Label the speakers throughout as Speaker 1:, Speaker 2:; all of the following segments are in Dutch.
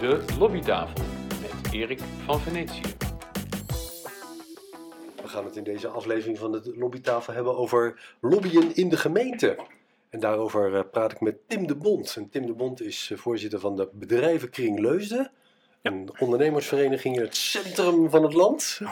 Speaker 1: De Lobbytafel met Erik van Venetië.
Speaker 2: We gaan het in deze aflevering van de Lobbytafel hebben over lobbyen in de gemeente. En daarover eh, praat ik met Tim de Bond. En Tim de Bond is eh, voorzitter van de bedrijvenkring Leusden. Een ondernemersvereniging in het centrum van het land.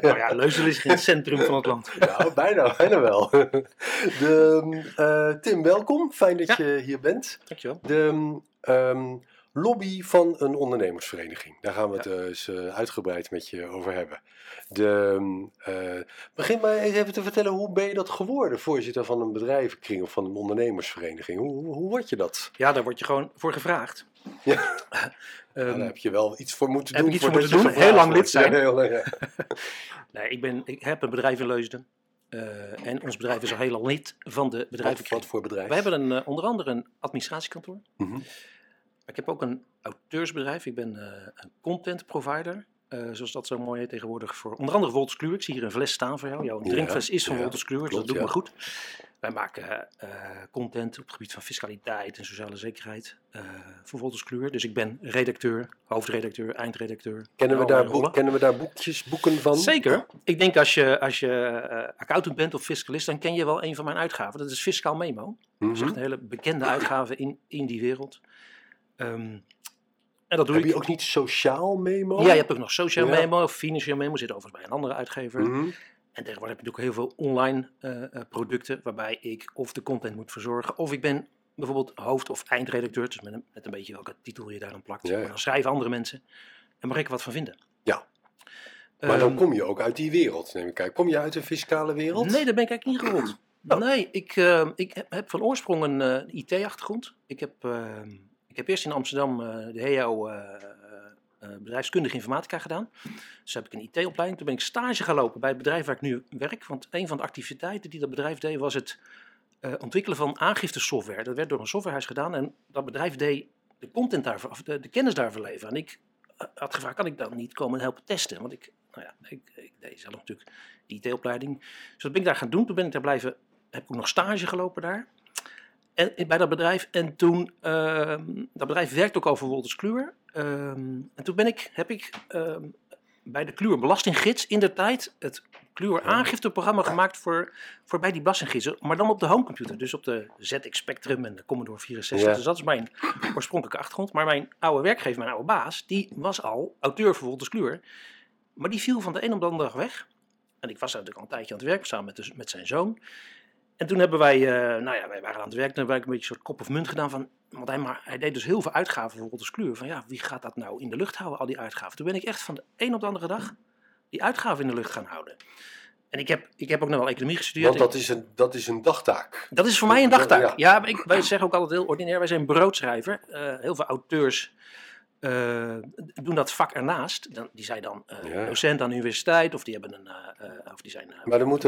Speaker 3: Nou ja, Leusden is het centrum van het land.
Speaker 2: Nou, bijna, bijna wel. De, eh, Tim, welkom. Fijn dat
Speaker 3: Ja.
Speaker 2: je hier bent.
Speaker 3: Dankjewel.
Speaker 2: De ehm, lobby van een ondernemersvereniging. Daar gaan we het eh, eens eh, uitgebreid met je over hebben. De, eh, begin maar even te vertellen, hoe ben je dat geworden? Voorzitter van een bedrijvenkring of van een ondernemersvereniging. Hoe, hoe, hoe word je dat?
Speaker 3: Ja, daar word je gewoon voor gevraagd.
Speaker 2: Ja.
Speaker 3: Ehm,
Speaker 2: Nou, daar heb je wel iets voor moeten
Speaker 3: heb
Speaker 2: doen.
Speaker 3: ik iets voor moeten doen? Heel lang lid zijn.
Speaker 2: Ja, heel ja.
Speaker 3: nee, ik, ben, ik heb een bedrijf in Leusden. En ons bedrijf is al heel lang lid van de bedrijvenkring.
Speaker 2: wat voor bedrijf?
Speaker 3: We hebben een, onder andere een administratiekantoor. Maar ik heb ook een auteursbedrijf. Ik ben eh, een content provider. eh, zoals dat zo mooi heet tegenwoordig voor onder andere Wolters Kluwer. Ik zie hier een fles staan voor jou. Jouw
Speaker 2: Ja,
Speaker 3: drinkfles is van
Speaker 2: ja,
Speaker 3: Wolters Kluwer, dus dat doet
Speaker 2: ja.
Speaker 3: me goed. Wij maken eh, content op het gebied van fiscaliteit en sociale zekerheid voor Wolters Kluwer. Dus ik ben redacteur, hoofdredacteur, eindredacteur.
Speaker 2: Kennen, we daar boek, kennen we daar boekjes, boeken van?
Speaker 3: Zeker. Ik denk als je, als je accountant bent of fiscalist, dan ken je wel een van mijn uitgaven. Dat is Fiscaal Memo. Dat is echt een hele bekende uitgave in, in die wereld. Ehm, en dat doe
Speaker 2: Heb
Speaker 3: ik.
Speaker 2: je ook niet sociaal memo?
Speaker 3: Ja, je hebt ook nog social
Speaker 2: Ja.
Speaker 3: memo of financieel memo. Zit overigens bij een andere uitgever.
Speaker 2: Mhm.
Speaker 3: En tegenwoordig heb je natuurlijk heel veel online eh, eh, producten waarbij ik of de content moet verzorgen. Of ik ben bijvoorbeeld hoofd- of eindredacteur. Dus met een, met een beetje welke titel je daar dan plakt.
Speaker 2: Ja.
Speaker 3: Maar dan schrijven andere mensen. En mag ik er wat van vinden.
Speaker 2: Ja. Maar dan
Speaker 3: Ehm,
Speaker 2: kom je ook uit die wereld, neem ik aan. Kom je uit de fiscale wereld?
Speaker 3: Nee, daar ben ik eigenlijk niet gerold.
Speaker 2: Oh.
Speaker 3: Nee, ik, eh, ik heb, heb van oorsprong een eh, IT-achtergrond. Ik heb, ik heb eerst in Amsterdam eh, de HEO eh, eh, bedrijfskundige informatica gedaan. Dus heb ik een IT-opleiding. Toen ben ik stage gaan lopen bij het bedrijf waar ik nu werk. Want een van de activiteiten die dat bedrijf deed was het ontwikkelen van aangiftesoftware. Dat werd door een softwarehuis gedaan en dat bedrijf deed de content daarvoor, of de, kennis daarvoor leveren. En ik had gevraagd, kan ik dan niet komen helpen testen? Want ik, nou ja, ik, ik deed zelf natuurlijk die IT-opleiding. Dus dat ben ik daar gaan doen. Toen ben ik daar blijven, heb ik ook nog stage gelopen daar. En, bij dat bedrijf. En toen, ehm, dat bedrijf werkt ook over Wolters Kluwer. Ehm, en toen ben ik, heb ik ehm, bij de Kluwer Belastinggids in de tijd het Kluwer aangifteprogramma gemaakt voor, voor bij die belastinggidsen. Maar dan op de homecomputer. Dus op de ZX Spectrum en de Commodore 64.
Speaker 2: Ja.
Speaker 3: Dus dat is mijn oorspronkelijke achtergrond. Maar mijn oude werkgever, mijn oude baas, die was al auteur voor Wolters Kluwer. Maar die viel van de een op de andere dag weg. En ik was natuurlijk al een tijdje aan het werk, samen met, de- met zijn zoon. En toen hebben wij, eh, nou ja, wij waren aan het werk. Toen hebben wij een beetje een soort kop of munt gedaan van... Want hij, maar, hij deed dus heel veel uitgaven voor Wolters Kluwer. Van ja, wie gaat dat nou in de lucht houden, al die uitgaven? Toen ben ik echt van de een op de andere dag die uitgaven in de lucht gaan houden. En ik heb, ik heb ook nog wel economie gestudeerd.
Speaker 2: Want dat is, een, dat is een dagtaak.
Speaker 3: Dat is voor mij een dagtaak.
Speaker 2: Ja.
Speaker 3: Ik, wij zeggen ook altijd heel ordinair. Wij zijn broodschrijver. Eh, heel veel auteurs eh, doen dat vak ernaast. Dan, die zijn dan eh,
Speaker 2: Ja.
Speaker 3: docent aan de universiteit of die hebben een, eh, of die zijn.
Speaker 2: Maar dat moet,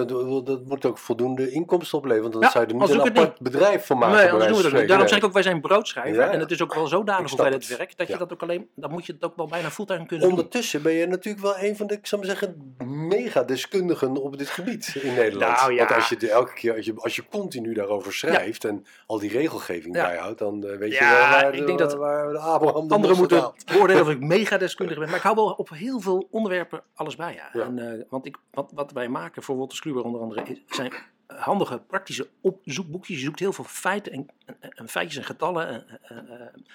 Speaker 2: dat moet ook voldoende inkomsten opleveren. Want dan
Speaker 3: Ja,
Speaker 2: zou je er niet een apart bedrijf van maken.
Speaker 3: nee, anders doen we dat niet. Daarom zeg ik ook, wij zijn broodschrijver.
Speaker 2: Ja.
Speaker 3: En het is ook wel zodanig hoeveelheid
Speaker 2: het.
Speaker 3: werk, dat je dat ook alleen, dan moet je het ook wel bijna fulltime kunnen doen.
Speaker 2: Ondertussen ben je natuurlijk wel een van de, ik zou maar zeggen, mega-deskundigen op dit gebied in Nederland.
Speaker 3: Nou.
Speaker 2: Want als je de, elke keer, als je, als je continu daarover schrijft en al die regelgeving bijhoudt, dan weet je wel waar,
Speaker 3: ik
Speaker 2: de,
Speaker 3: denk dat
Speaker 2: waar de mos
Speaker 3: moeten
Speaker 2: haalt.
Speaker 3: beoordelen of ik mega deskundig ben. Maar ik hou wel op heel veel onderwerpen alles bij. Ja.
Speaker 2: Ja.
Speaker 3: En, eh, want ik, wat, wat wij maken voor Wolters Kluwer onder andere zijn handige praktische opzoekboekjes. Je zoekt heel veel feiten en, en, en feitjes en getallen en,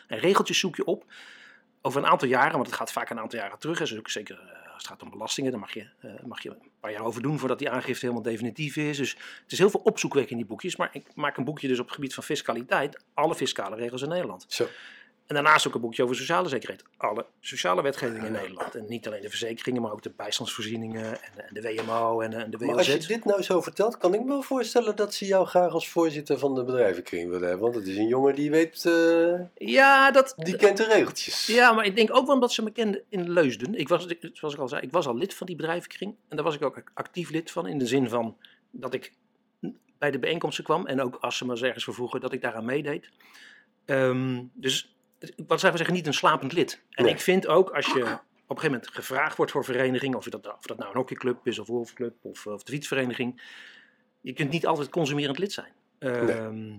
Speaker 3: en, regeltjes zoek je op. Over een aantal jaren, want het gaat vaak een aantal jaren terug. En zeker eh, als het gaat om belastingen, dan mag je, eh, mag je een paar jaar over doen voordat die aangifte helemaal definitief is. Dus het is heel veel opzoekwerk in die boekjes. Maar ik maak een boekje dus op het gebied van fiscaliteit. Alle fiscale regels in Nederland.
Speaker 2: Zo.
Speaker 3: En daarnaast ook een boekje over sociale zekerheid. Alle sociale wetgeving in Nederland. En niet alleen de verzekeringen, maar ook de bijstandsvoorzieningen en, de WMO en, de
Speaker 2: Maar als je
Speaker 3: WLZ.
Speaker 2: dit nou zo vertelt, kan ik me wel voorstellen dat ze jou graag als voorzitter van de bedrijvenkring willen hebben. Want het is een jongen die weet, eh,
Speaker 3: Ja, dat,
Speaker 2: die kent de regeltjes.
Speaker 3: ja, maar ik denk ook wel omdat ze me kenden in Leusden. Ik was, zoals ik al zei, ik was al lid van die bedrijvenkring. En daar was ik ook actief lid van. In de zin van dat ik bij de bijeenkomsten kwam. En ook als ze me eens ergens vervroegen, dat ik daaraan meedeed. Ehm, dus wat zou ik zeggen, niet een slapend lid. En
Speaker 2: Nee.
Speaker 3: ik vind ook als je op een gegeven moment gevraagd wordt voor vereniging, of dat, of dat nou een hockeyclub is, of wolfclub, of, of de fietsvereniging, je kunt niet altijd consumerend lid zijn. Ehm,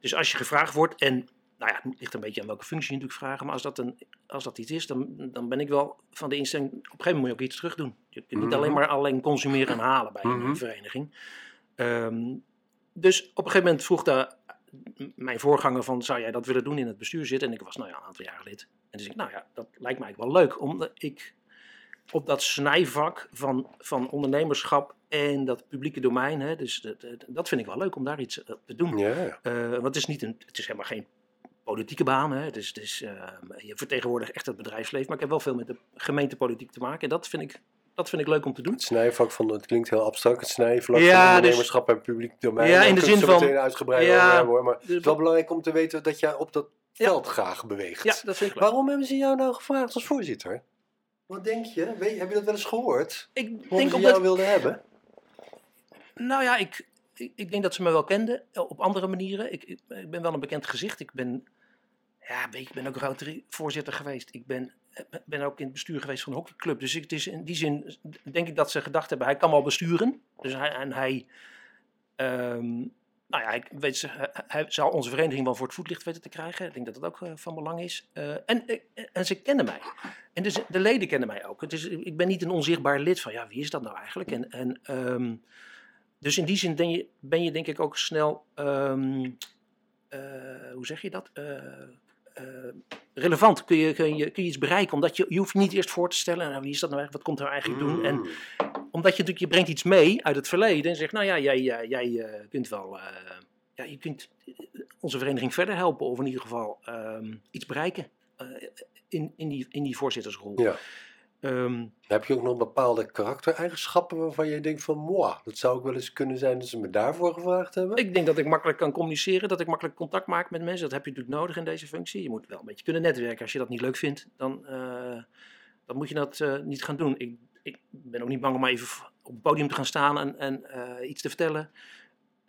Speaker 3: Dus als je gevraagd wordt en nou ja, het ligt een beetje aan welke functie je natuurlijk vragen. Maar als dat, een, als dat iets is, dan, dan ben ik wel van de instelling. Op een gegeven moment moet je ook iets terug doen. Je kunt niet
Speaker 2: Mhm.
Speaker 3: alleen maar alleen consumeren en halen bij een
Speaker 2: Mhm.
Speaker 3: vereniging. Ehm, dus op een gegeven moment vroeg daar mijn voorganger van, zou jij dat willen doen in het bestuur zitten? En ik was nou ja, een aantal jaar lid. En dus ik, nou ja, dat lijkt mij wel leuk. Omdat ik op dat snijvak van, van ondernemerschap en dat publieke domein, hè, dus dat, dat- vind ik wel leuk om daar iets op te doen.
Speaker 2: Ja.
Speaker 3: Eh, want het is, niet een, het is helemaal geen politieke baan. Hè. Het is, het is, eh, je vertegenwoordigt echt het bedrijfsleven. Maar ik heb wel veel met de gemeentepolitiek te maken. En dat vind ik, dat vind ik leuk om te doen.
Speaker 2: Het snijvak van, het klinkt heel abstract, het snijvlak
Speaker 3: Ja,
Speaker 2: van
Speaker 3: dus-
Speaker 2: ondernemerschap en publiek domein.
Speaker 3: Ja,
Speaker 2: Daar
Speaker 3: in de zin van-
Speaker 2: meteen uitgebreid
Speaker 3: Ja,
Speaker 2: over hebben, hoor. Maar het
Speaker 3: dus
Speaker 2: is wel
Speaker 3: wat-
Speaker 2: belangrijk om te weten dat jij op dat veld graag beweegt.
Speaker 3: Ja, dat vind ik leuk.
Speaker 2: Waarom hebben ze jou nou gevraagd als voorzitter? Wat denk je? Weet, heb je dat wel eens gehoord?
Speaker 3: Ik denk
Speaker 2: ze jou wilden hebben?
Speaker 3: nou ja, ik, ik, ik denk dat ze me wel kenden eh, op andere manieren. Ik, ik, ik ben wel een bekend gezicht. Ik ben, ja, ik ben ook Rotary voorzitter geweest. Ik ben, ben ook in het bestuur geweest van een hockeyclub. Dus het is in die zin denk ik dat ze gedacht hebben, hij kan wel besturen. Dus hij, en hij, ehm, nou ja, ik weet, hij, hij zou onze vereniging wel voor het voetlicht weten te krijgen. Ik denk dat dat ook eh, van belang is. Eh, en, eh, en ze kennen mij. En dus de leden kennen mij ook. Het ik ben niet een onzichtbaar lid van, ja, wie is dat nou eigenlijk? En, en, ehm, dus in die zin ben je, ben je denk ik ook snel, ehm, eh, hoe zeg je dat? Eh, eh, relevant. Kun je, kun, je, kun je iets bereiken, omdat je, je hoeft niet eerst voor te stellen, nou, wie is dat nou eigenlijk, wat komt er eigenlijk doen? En
Speaker 2: Mm.
Speaker 3: omdat je natuurlijk, je brengt iets mee uit het verleden en zegt, nou ja, jij, jij, jij eh, kunt wel, eh, ja, je kunt onze vereniging verder helpen of in ieder geval ehm, iets bereiken eh, in, in, die, in die voorzittersrol.
Speaker 2: Ja.
Speaker 3: Ehm,
Speaker 2: Heb je ook nog bepaalde karaktereigenschappen waarvan je denkt van, moi, dat zou ook wel eens kunnen zijn dat ze me daarvoor gevraagd hebben?
Speaker 3: ik denk dat ik makkelijk kan communiceren, dat ik makkelijk contact maak met mensen. Dat heb je natuurlijk nodig in deze functie. Je moet wel een beetje kunnen netwerken. Als je dat niet leuk vindt, dan, eh, dan moet je dat eh, niet gaan doen. Ik, ik ben ook niet bang om maar even op het podium te gaan staan en, en eh, iets te vertellen.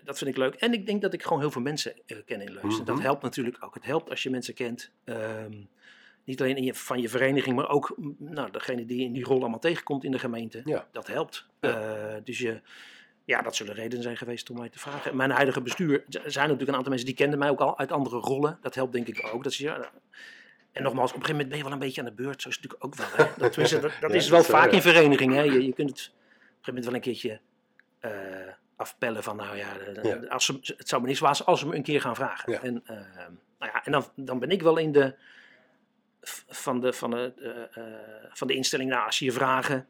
Speaker 3: Dat vind ik leuk. En ik denk dat ik gewoon heel veel mensen ken in. Dat
Speaker 2: Mhm.
Speaker 3: helpt natuurlijk ook. Het helpt als je mensen kent. Ehm, niet alleen in je, van je vereniging, maar ook mm, nou, degene die in die rol allemaal tegenkomt in de gemeente.
Speaker 2: Ja.
Speaker 3: Dat helpt.
Speaker 2: Ja.
Speaker 3: Eh, dus je, ja, dat zullen redenen zijn geweest om mij te vragen. Mijn huidige bestuur, er zijn natuurlijk een aantal mensen die kenden mij ook al uit andere rollen. Dat helpt denk ik ook. Dat is, ja, en nogmaals, op een gegeven moment ben je wel een beetje aan de beurt. Zo is het natuurlijk ook wel. Hè? Dat, tenminste, dat, dat
Speaker 2: Ja,
Speaker 3: is wel
Speaker 2: dat is,
Speaker 3: vaak
Speaker 2: ja.
Speaker 3: in verenigingen. Hè? Je, je kunt het op een gegeven moment wel een keertje eh, afpellen van, nou ja. Als ze, het zou me niet zwaar als ze me een keer gaan vragen. En, eh, nou ja, en dan, dan ben ik wel in de, van de, van de, eh, eh, van de instelling, nou, als je je vragen,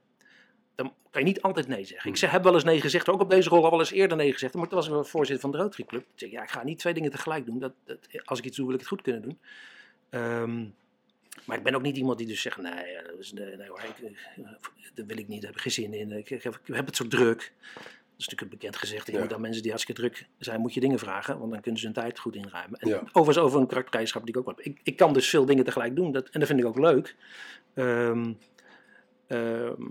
Speaker 3: dan kan je niet altijd nee zeggen. Ik
Speaker 2: Hmm.
Speaker 3: zeg, heb wel eens nee gezegd, ook op deze rol al wel eens eerder nee gezegd. Maar toen was ik wel voorzitter van de Rotary Club. Ik zeg, ja, ik ga niet twee dingen tegelijk doen. Dat, dat, als ik iets doe, wil ik het goed kunnen doen. Ehm, maar ik ben ook niet iemand die dus zegt, nee, eh, dat, is, nee, nee hoor, ik, dat wil ik niet, daar heb ik geen zin in. Ik, ik heb, ik heb het zo druk. Dat is natuurlijk een bekend gezegd. Je
Speaker 2: Ja.
Speaker 3: moet aan mensen die hartstikke druk zijn, moet je dingen vragen. Want dan kunnen ze hun tijd goed inruimen. En
Speaker 2: Ja.
Speaker 3: overigens over een karaktereigenschap die ik ook heb. Ik, ik kan dus veel dingen tegelijk doen. Dat, en dat vind ik ook leuk. Ehm, ehm,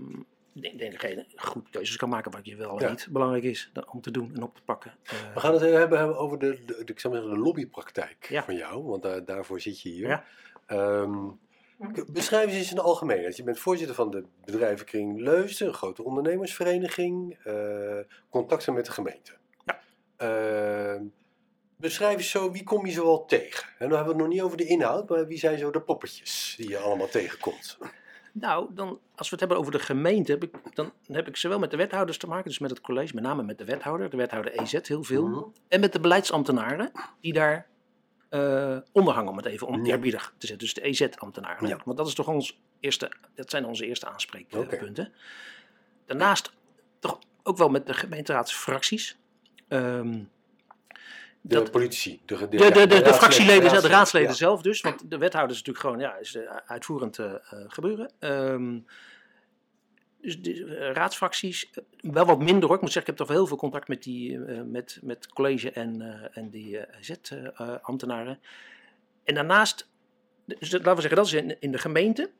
Speaker 3: ik denk, dat je goed keuzes kan maken wat je wel en
Speaker 2: Ja.
Speaker 3: niet belangrijk is om te doen en op te pakken. Eh,
Speaker 2: We gaan het even hebben over de, de, de- ik zou zeggen, de lobbypraktijk van jou, want daar, daarvoor zit je hier.
Speaker 3: Ja.
Speaker 2: Beschrijf eens in de algemeenheid. Je bent voorzitter van de bedrijvenkring Leusden, een grote ondernemersvereniging, eh, contacten met de gemeente.
Speaker 3: Ja.
Speaker 2: Ehm, beschrijf eens zo, wie kom je zoal tegen? En dan hebben we het nog niet over de inhoud, maar wie zijn zo de poppetjes die je allemaal tegenkomt?
Speaker 3: Nou, dan, als we het hebben over de gemeente, heb ik, dan heb ik zowel met de wethouders te maken, dus met het college, met name met de wethouder, de wethouder EZ heel veel,
Speaker 2: Mhm.
Speaker 3: en met de beleidsambtenaren die daar eh onderhangen, om het even oneerbiedig te zetten. Dus de EZ-ambtenaren.
Speaker 2: Ja.
Speaker 3: Want dat, is toch ons eerste, dat zijn onze eerste aanspreekpunten. Daarnaast toch ook wel met de gemeenteraadsfracties. Ehm,
Speaker 2: De
Speaker 3: dat-
Speaker 2: politici. De, de,
Speaker 3: de,
Speaker 2: ja,
Speaker 3: de, de, fractieleden, zelf, de raadsleden
Speaker 2: ja.
Speaker 3: zelf dus. Want de wethouder is natuurlijk gewoon, ja, is eh, uitvoerend eh, eh, gebeuren. Ehm, dus de eh, raadsfracties, eh, wel wat minder hoor. Ik moet zeggen, ik heb toch heel veel contact met, die, eh, met, met college en, en die Z-ambtenaren. en daarnaast, dus laten we zeggen, dat is in, in de gemeente.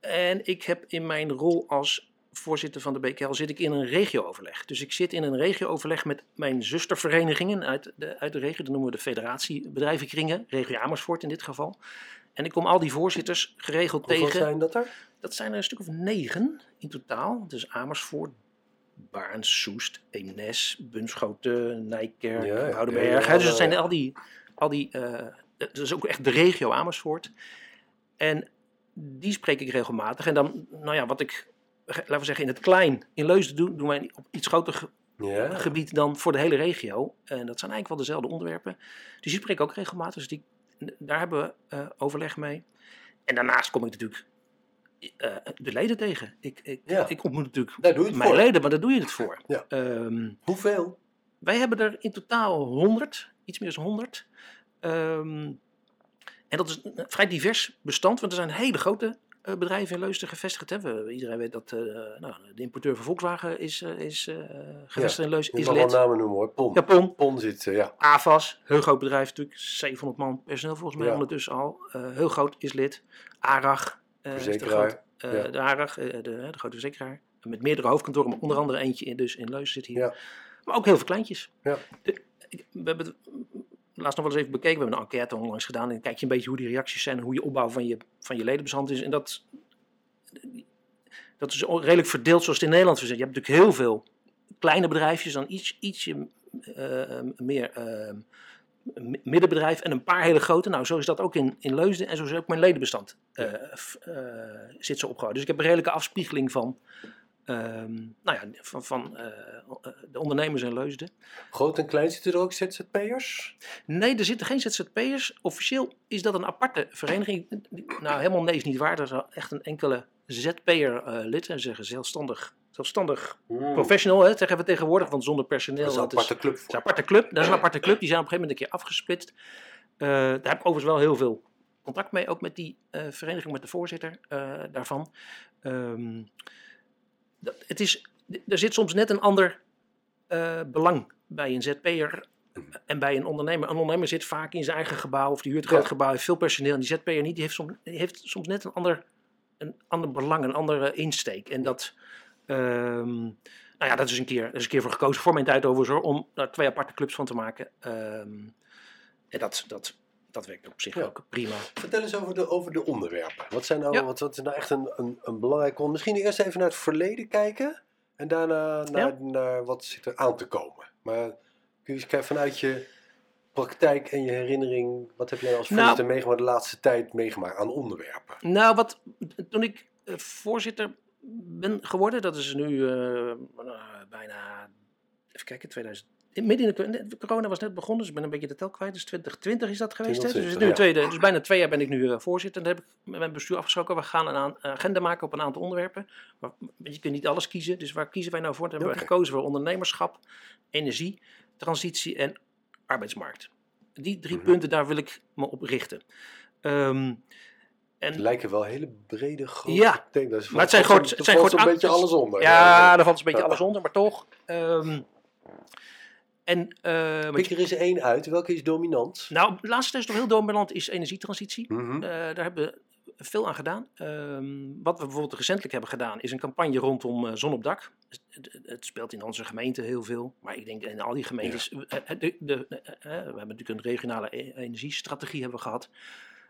Speaker 3: En ik heb in mijn rol als voorzitter van de BKL zit ik in een regio-overleg. Dus ik zit in een regio-overleg met mijn zusterverenigingen uit de, uit de regio. Dat noemen we de Federatie Bedrijvenkringen, regio Amersfoort in dit geval. En ik kom al die voorzitters geregeld
Speaker 2: Hoeveel
Speaker 3: tegen.
Speaker 2: zijn dat er?
Speaker 3: Dat zijn er een stuk of negen in totaal. Dus Amersfoort, Baarns, Soest, Eemnes, Bunschoten, Nijkerk,
Speaker 2: Ja.
Speaker 3: Woudenberg.
Speaker 2: Ja, ja,
Speaker 3: dus dat zijn al die, al die eh, dat is ook echt de regio Amersfoort. En die spreek ik regelmatig. En dan, nou ja, wat ik, laten we zeggen, in het klein in Leusden doe, doen wij op iets groter
Speaker 2: Ja.
Speaker 3: gebied dan voor de hele regio. En dat zijn eigenlijk wel dezelfde onderwerpen. Dus die spreek ik ook regelmatig. Dus die, daar hebben we eh, overleg mee. En daarnaast kom ik natuurlijk eh, de leden tegen. Ik, ik,
Speaker 2: Ja.
Speaker 3: ik ontmoet natuurlijk
Speaker 2: Daar doe je het
Speaker 3: mijn
Speaker 2: voor.
Speaker 3: leden, maar daar doe je het voor.
Speaker 2: Ja.
Speaker 3: Ehm,
Speaker 2: Hoeveel?
Speaker 3: wij hebben er in totaal 100, iets meer dan 100. Ehm, en dat is een vrij divers bestand, want er zijn hele grote bedrijven in Leusden gevestigd. We, iedereen weet dat eh, nou, de importeur van Volkswagen is, eh, is eh, gevestigd in Leusden, is lid.
Speaker 2: namen noemen hoor. Pon.
Speaker 3: Japon,
Speaker 2: Pon zit, eh, ja.
Speaker 3: AVAS, heel groot bedrijf natuurlijk, 700 man personeel volgens mij
Speaker 2: Ja.
Speaker 3: ondertussen al. Eh, heel groot is lid. ARAG, eh, is de,
Speaker 2: Verzekeraar,
Speaker 3: groot, eh,
Speaker 2: ja.
Speaker 3: de ARAG, eh, de, de grote verzekeraar. Met meerdere hoofdkantoren, maar onder andere eentje in, dus in Leusden zit hier.
Speaker 2: Ja.
Speaker 3: Maar ook heel veel kleintjes.
Speaker 2: Ja.
Speaker 3: De- we hebben het laatst nog wel eens even bekeken. We hebben een enquête onlangs gedaan. En dan kijk je een beetje hoe die reacties zijn en hoe je opbouw van je, van je ledenbestand is. En dat, dat is redelijk verdeeld zoals het in Nederland verzet. Je hebt natuurlijk heel veel kleine bedrijfjes, dan iets, ietsje eh, meer eh, m- middenbedrijf en een paar hele grote. Nou, zo is dat ook in, in Leusden en zo is ook mijn ledenbestand zit zo opgehouden. Dus ik heb een redelijke afspiegeling van, ehm, nou ja, van, van eh, de ondernemers in Leusden.
Speaker 2: Groot en klein zitten er ook ZZP'ers?
Speaker 3: Nee, er zitten geen ZZP'ers. Officieel is dat een aparte vereniging. Nou, helemaal nee is niet waar. Er is echt een enkele ZP'er eh lid. En ze zeggen zelfstandig, zelfstandig
Speaker 2: Hmm.
Speaker 3: professional, hè, zeggen we tegenwoordig. Want zonder personeel.
Speaker 2: Dat is een aparte club
Speaker 3: het is een aparte club. Dat is een aparte club. Die zijn op een gegeven moment een keer afgesplitst. Eh, daar heb ik overigens wel heel veel contact mee. Ook met die eh, vereniging, met de voorzitter eh, daarvan. Ehm, dat, het is, er zit soms net een ander eh, belang bij een ZP'er en bij een ondernemer. Een ondernemer zit vaak in zijn eigen gebouw of die huurt een groot gebouw, heeft veel personeel. En die ZP'er niet, die heeft soms, die heeft soms net een ander, een ander belang, een andere insteek. En dat, ehm, nou ja, dat is een keer, dat is een keer voor gekozen, voor mijn tijd overigens hoor, om daar twee aparte clubs van te maken. Ehm, en dat, dat, dat werkt op zich
Speaker 2: Ja.
Speaker 3: ook prima.
Speaker 2: Vertel eens over de, over de onderwerpen. Wat, zijn nou,
Speaker 3: Ja.
Speaker 2: wat, wat is nou echt een, een, een belangrijk... on- Misschien eerst even naar het verleden kijken. En daarna naar, naar wat zit er aan te komen. Maar kun je eens kijken vanuit je praktijk en je herinnering... Wat heb jij als
Speaker 3: Nou-
Speaker 2: voorzitter meegemaakt de laatste tijd meegemaakt aan onderwerpen?
Speaker 3: Nou, wat, toen ik eh, voorzitter ben geworden, dat is nu eh, bijna, even kijken, 2000. Midden in de, co- de corona was net begonnen, dus ik ben een beetje de tel kwijt. Dus 2020 is dat geweest. Hè? Dus, het is nu
Speaker 2: 2020,
Speaker 3: een tweede, dus bijna twee jaar ben ik nu eh, voorzitter. En dan heb ik met mijn bestuur afgesproken, we gaan een een agenda maken op een aantal onderwerpen. Maar je kunt niet alles kiezen, dus waar kiezen wij nou voor? Dan hebben we gekozen voor ondernemerschap, energie, transitie en arbeidsmarkt. Die drie
Speaker 2: Mhm.
Speaker 3: punten, daar wil ik me op richten. Ehm,
Speaker 2: Het
Speaker 3: en
Speaker 2: lijken wel hele brede grote
Speaker 3: Ja,
Speaker 2: thema's. Dus
Speaker 3: maar het zijn groot-
Speaker 2: zo'n-
Speaker 3: het zijn groot
Speaker 2: zo'n beetje alles onder.
Speaker 3: Ja, daar valt een beetje alles onder, maar toch. Ehm, en, want
Speaker 2: Pik er eens één uit. Welke is dominant?
Speaker 3: nou, de laatste is toch heel dominant is energietransitie.
Speaker 2: Mhm.
Speaker 3: Eh, daar hebben we veel aan gedaan. Ehm, wat we bijvoorbeeld recentelijk hebben gedaan, is een campagne rondom eh, zon op dak. Het, speelt in onze gemeente heel veel, maar ik denk in al die gemeentes. de, de, we hebben natuurlijk een regionale e- energiestrategie hebben we gehad.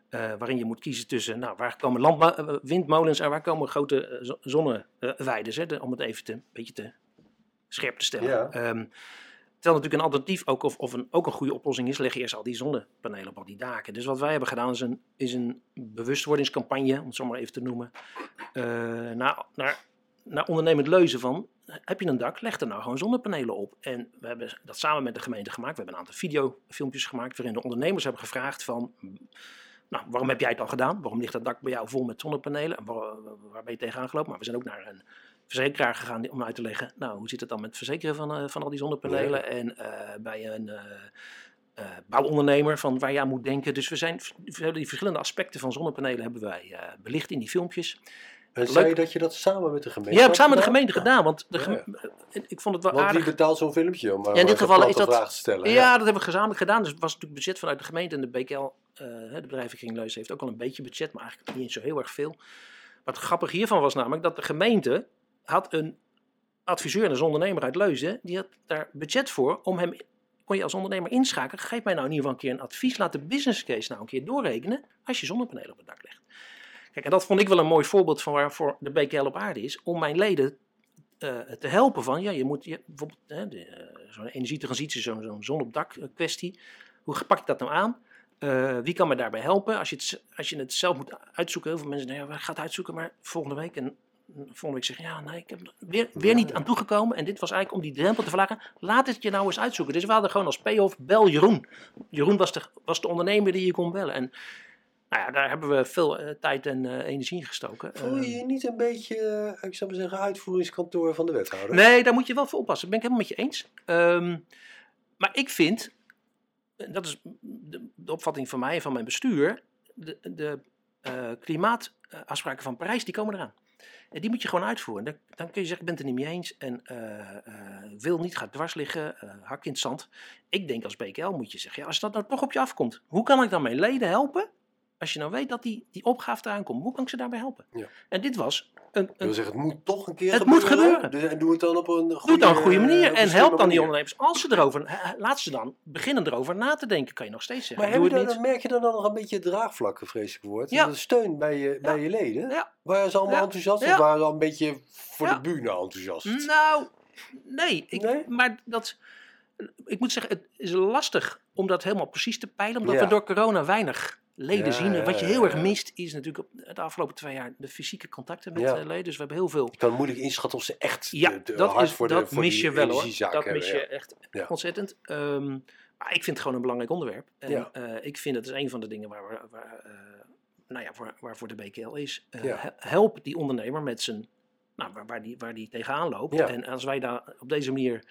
Speaker 3: eh, waarin je moet kiezen tussen, nou, waar komen windmolens en waar komen grote zo- zonneweiden, om het even te, een beetje te scherp te stellen.
Speaker 2: Ja.
Speaker 3: Ehm, Terwijl natuurlijk een alternatief ook, of, of een, ook een goede oplossing is, leg je eerst al die zonnepanelen op al die daken. Dus wat wij hebben gedaan is een, is een bewustwordingscampagne, om het zo maar even te noemen, eh, naar, naar, naar ondernemend leuzen van, heb je een dak, leg er nou gewoon zonnepanelen op. En we hebben dat samen met de gemeente gemaakt. We hebben een aantal videofilmpjes gemaakt waarin de ondernemers hebben gevraagd van, nou, waarom heb jij het al gedaan? Waarom ligt dat dak bij jou vol met zonnepanelen? En waar, waar ben je tegenaan gelopen? Maar we zijn ook naar een verzekeraar gegaan om uit te leggen, nou, hoe zit het dan met het verzekeren van, eh, van al die zonnepanelen? En eh, bij een eh, bouwondernemer van waar je aan moet denken. Dus we, zijn, we hebben die verschillende aspecten van zonnepanelen hebben wij belicht in die filmpjes.
Speaker 2: En
Speaker 3: Leuk.
Speaker 2: zei je dat je dat samen met de gemeente
Speaker 3: Ja, heb ik samen met de gemeente gedaan, want de
Speaker 2: Ja.
Speaker 3: geme- ik vond het wel
Speaker 2: Want
Speaker 3: aardig.
Speaker 2: wie betaalt zo'n filmpje? Om maar
Speaker 3: Ja, in dit geval is dat-
Speaker 2: vraag te stellen.
Speaker 3: Ja, dat hebben we gezamenlijk gedaan. Dus het was natuurlijk budget vanuit de gemeente en de BKL, hè, de bedrijvenkring Leus, heeft ook al een beetje budget, maar eigenlijk niet zo heel erg veel. Wat grappig hiervan was namelijk dat de gemeente had een adviseur en een ondernemer uit Leusden, die had daar budget voor om hem, kon je als ondernemer inschakelen, geef mij nou in ieder geval een keer een advies, laat de business case nou een keer doorrekenen als je zonnepanelen op het dak legt. Kijk, en dat vond ik wel een mooi voorbeeld van waarvoor de BKL op aarde is, om mijn leden eh, te helpen van, ja, je moet je, bijvoorbeeld eh, zo'n energietransitie, zo'n zo'n op dak eh, kwestie, hoe pak ik dat nou aan? Wie kan me daarbij helpen? Als je, het, als je het zelf moet uitzoeken, heel veel mensen denken, ja, het uitzoeken, maar volgende week. En volgende week zeggen, ja, nee, ik heb er weer, weer niet aan toegekomen. En dit was eigenlijk om die drempel te verlagen. Laat het je nou eens uitzoeken. Dus we hadden gewoon als payoff, bel Jeroen. Jeroen was de, was de ondernemer die je kon bellen. En nou ja, daar hebben we veel eh, tijd en eh, energie in gestoken.
Speaker 2: Voel je
Speaker 3: Ehm,
Speaker 2: je niet een beetje, eh, ik zou maar zeggen, uitvoeringskantoor van de wethouder?
Speaker 3: Nee, daar moet je wel voor oppassen. Dat ben ik helemaal met je eens. Ehm, maar ik vind, dat is de, de opvatting van mij en van mijn bestuur, de, de eh, klimaatafspraken van Parijs, die komen eraan. En die moet je gewoon uitvoeren. Dan, dan kun je zeggen, ik ben het er niet mee eens. En eh, eh, wil niet, gaat dwars liggen, eh, hak in het zand. Ik denk als BKL moet je zeggen, ja, als dat nou toch op je afkomt, hoe kan ik dan mijn leden helpen? Als je nou weet dat die, die opgave eraan komt, hoe kan ik ze daarbij helpen?
Speaker 2: Ja.
Speaker 3: En dit was een,
Speaker 2: Ik wil
Speaker 3: een
Speaker 2: zeggen, het moet toch een keer
Speaker 3: Het moet
Speaker 2: gebeuren.
Speaker 3: gebeuren.
Speaker 2: Dus, en doe het dan op een goede,
Speaker 3: Doe het dan op een goede manier. En help dan die ondernemers. Als ze erover, laat ze dan beginnen erover na te denken, kan je nog steeds zeggen.
Speaker 2: Maar
Speaker 3: Doe het
Speaker 2: dan,
Speaker 3: niet.
Speaker 2: merk je dan nog een beetje draagvlak, een vreselijk woord?
Speaker 3: Ja.
Speaker 2: Steun bij je, bij je leden?
Speaker 3: Ja.
Speaker 2: Waren ze allemaal enthousiast of waren ze al een beetje voor de bühne enthousiast?
Speaker 3: Nou, nee. Ik,
Speaker 2: Nee?
Speaker 3: Maar dat, ik moet zeggen, het is lastig om dat helemaal precies te peilen. Omdat
Speaker 2: Ja.
Speaker 3: we door corona weinig leden zien. En wat je heel erg mist, is natuurlijk de afgelopen twee jaar de fysieke contacten met eh, leden. Dus we hebben heel veel
Speaker 2: Ik kan moeilijk inschatten of ze echt
Speaker 3: Ja,
Speaker 2: de, de
Speaker 3: dat, is,
Speaker 2: voor de,
Speaker 3: dat
Speaker 2: voor
Speaker 3: mis je wel hoor. Dat
Speaker 2: hebben,
Speaker 3: mis je echt ontzettend. Ehm, maar ik vind het gewoon een belangrijk onderwerp. En
Speaker 2: Ja.
Speaker 3: eh, ik vind het is een van de dingen waar, waar, eh, nou ja, waar, waarvoor de BKL is.
Speaker 2: Ja.
Speaker 3: Help die ondernemer met zijn, nou, waar, waar, die, waar die tegenaan loopt.
Speaker 2: Ja.
Speaker 3: En als wij daar op deze manier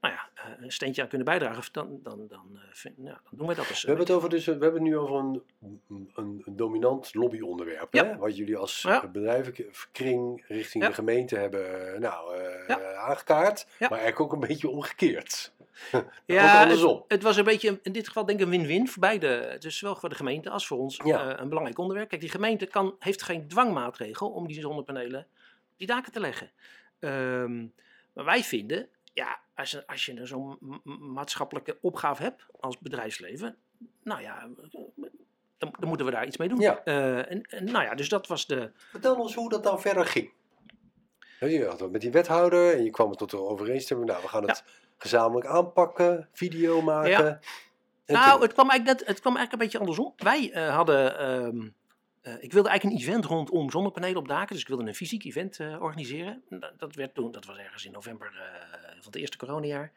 Speaker 3: nou ja, eh, een steentje aan kunnen bijdragen, dan, dan, dan, eh, dan doen wij dat dus.
Speaker 2: We hebben het over dus, we hebben het nu over een, een, een dominant lobbyonderwerp.
Speaker 3: Ja.
Speaker 2: Hè? Wat jullie als
Speaker 3: Ja.
Speaker 2: eh, bedrijvenkring richting
Speaker 3: Ja.
Speaker 2: de gemeente hebben eh, nou, eh, aangekaart. Maar eigenlijk ook een beetje omgekeerd.
Speaker 3: Ja,
Speaker 2: andersom.
Speaker 3: Het, het was een beetje, in dit geval denk ik een win-win voor beide. Dus zowel voor de gemeente als voor ons
Speaker 2: Ja.
Speaker 3: eh, een belangrijk onderwerp. Kijk, die gemeente kan, heeft geen dwangmaatregel om die zonnepanelen op die daken te leggen. Ehm, maar wij vinden, ja, als, je- als je zo'n ma- ma- maatschappelijke opgave hebt als bedrijfsleven, nou ja, dan, dan moeten we daar iets mee doen.
Speaker 2: Ja.
Speaker 3: Eh, en, en nou ja, dus dat was de,
Speaker 2: Vertel ons hoe dat dan verder ging. Je had met die wethouder en je kwam tot de overeenstemming. Nou, we gaan het gezamenlijk aanpakken, video maken.
Speaker 3: Ja. Nou, het kwam, eigenlijk net, het kwam eigenlijk een beetje andersom. Wij eh, hadden. ehm, eh, ik wilde eigenlijk een event rondom zonnepanelen op daken. Dus ik wilde een fysiek event eh, organiseren. Dat, dat werd toen, dat was ergens in november eh, van het eerste coronajaar.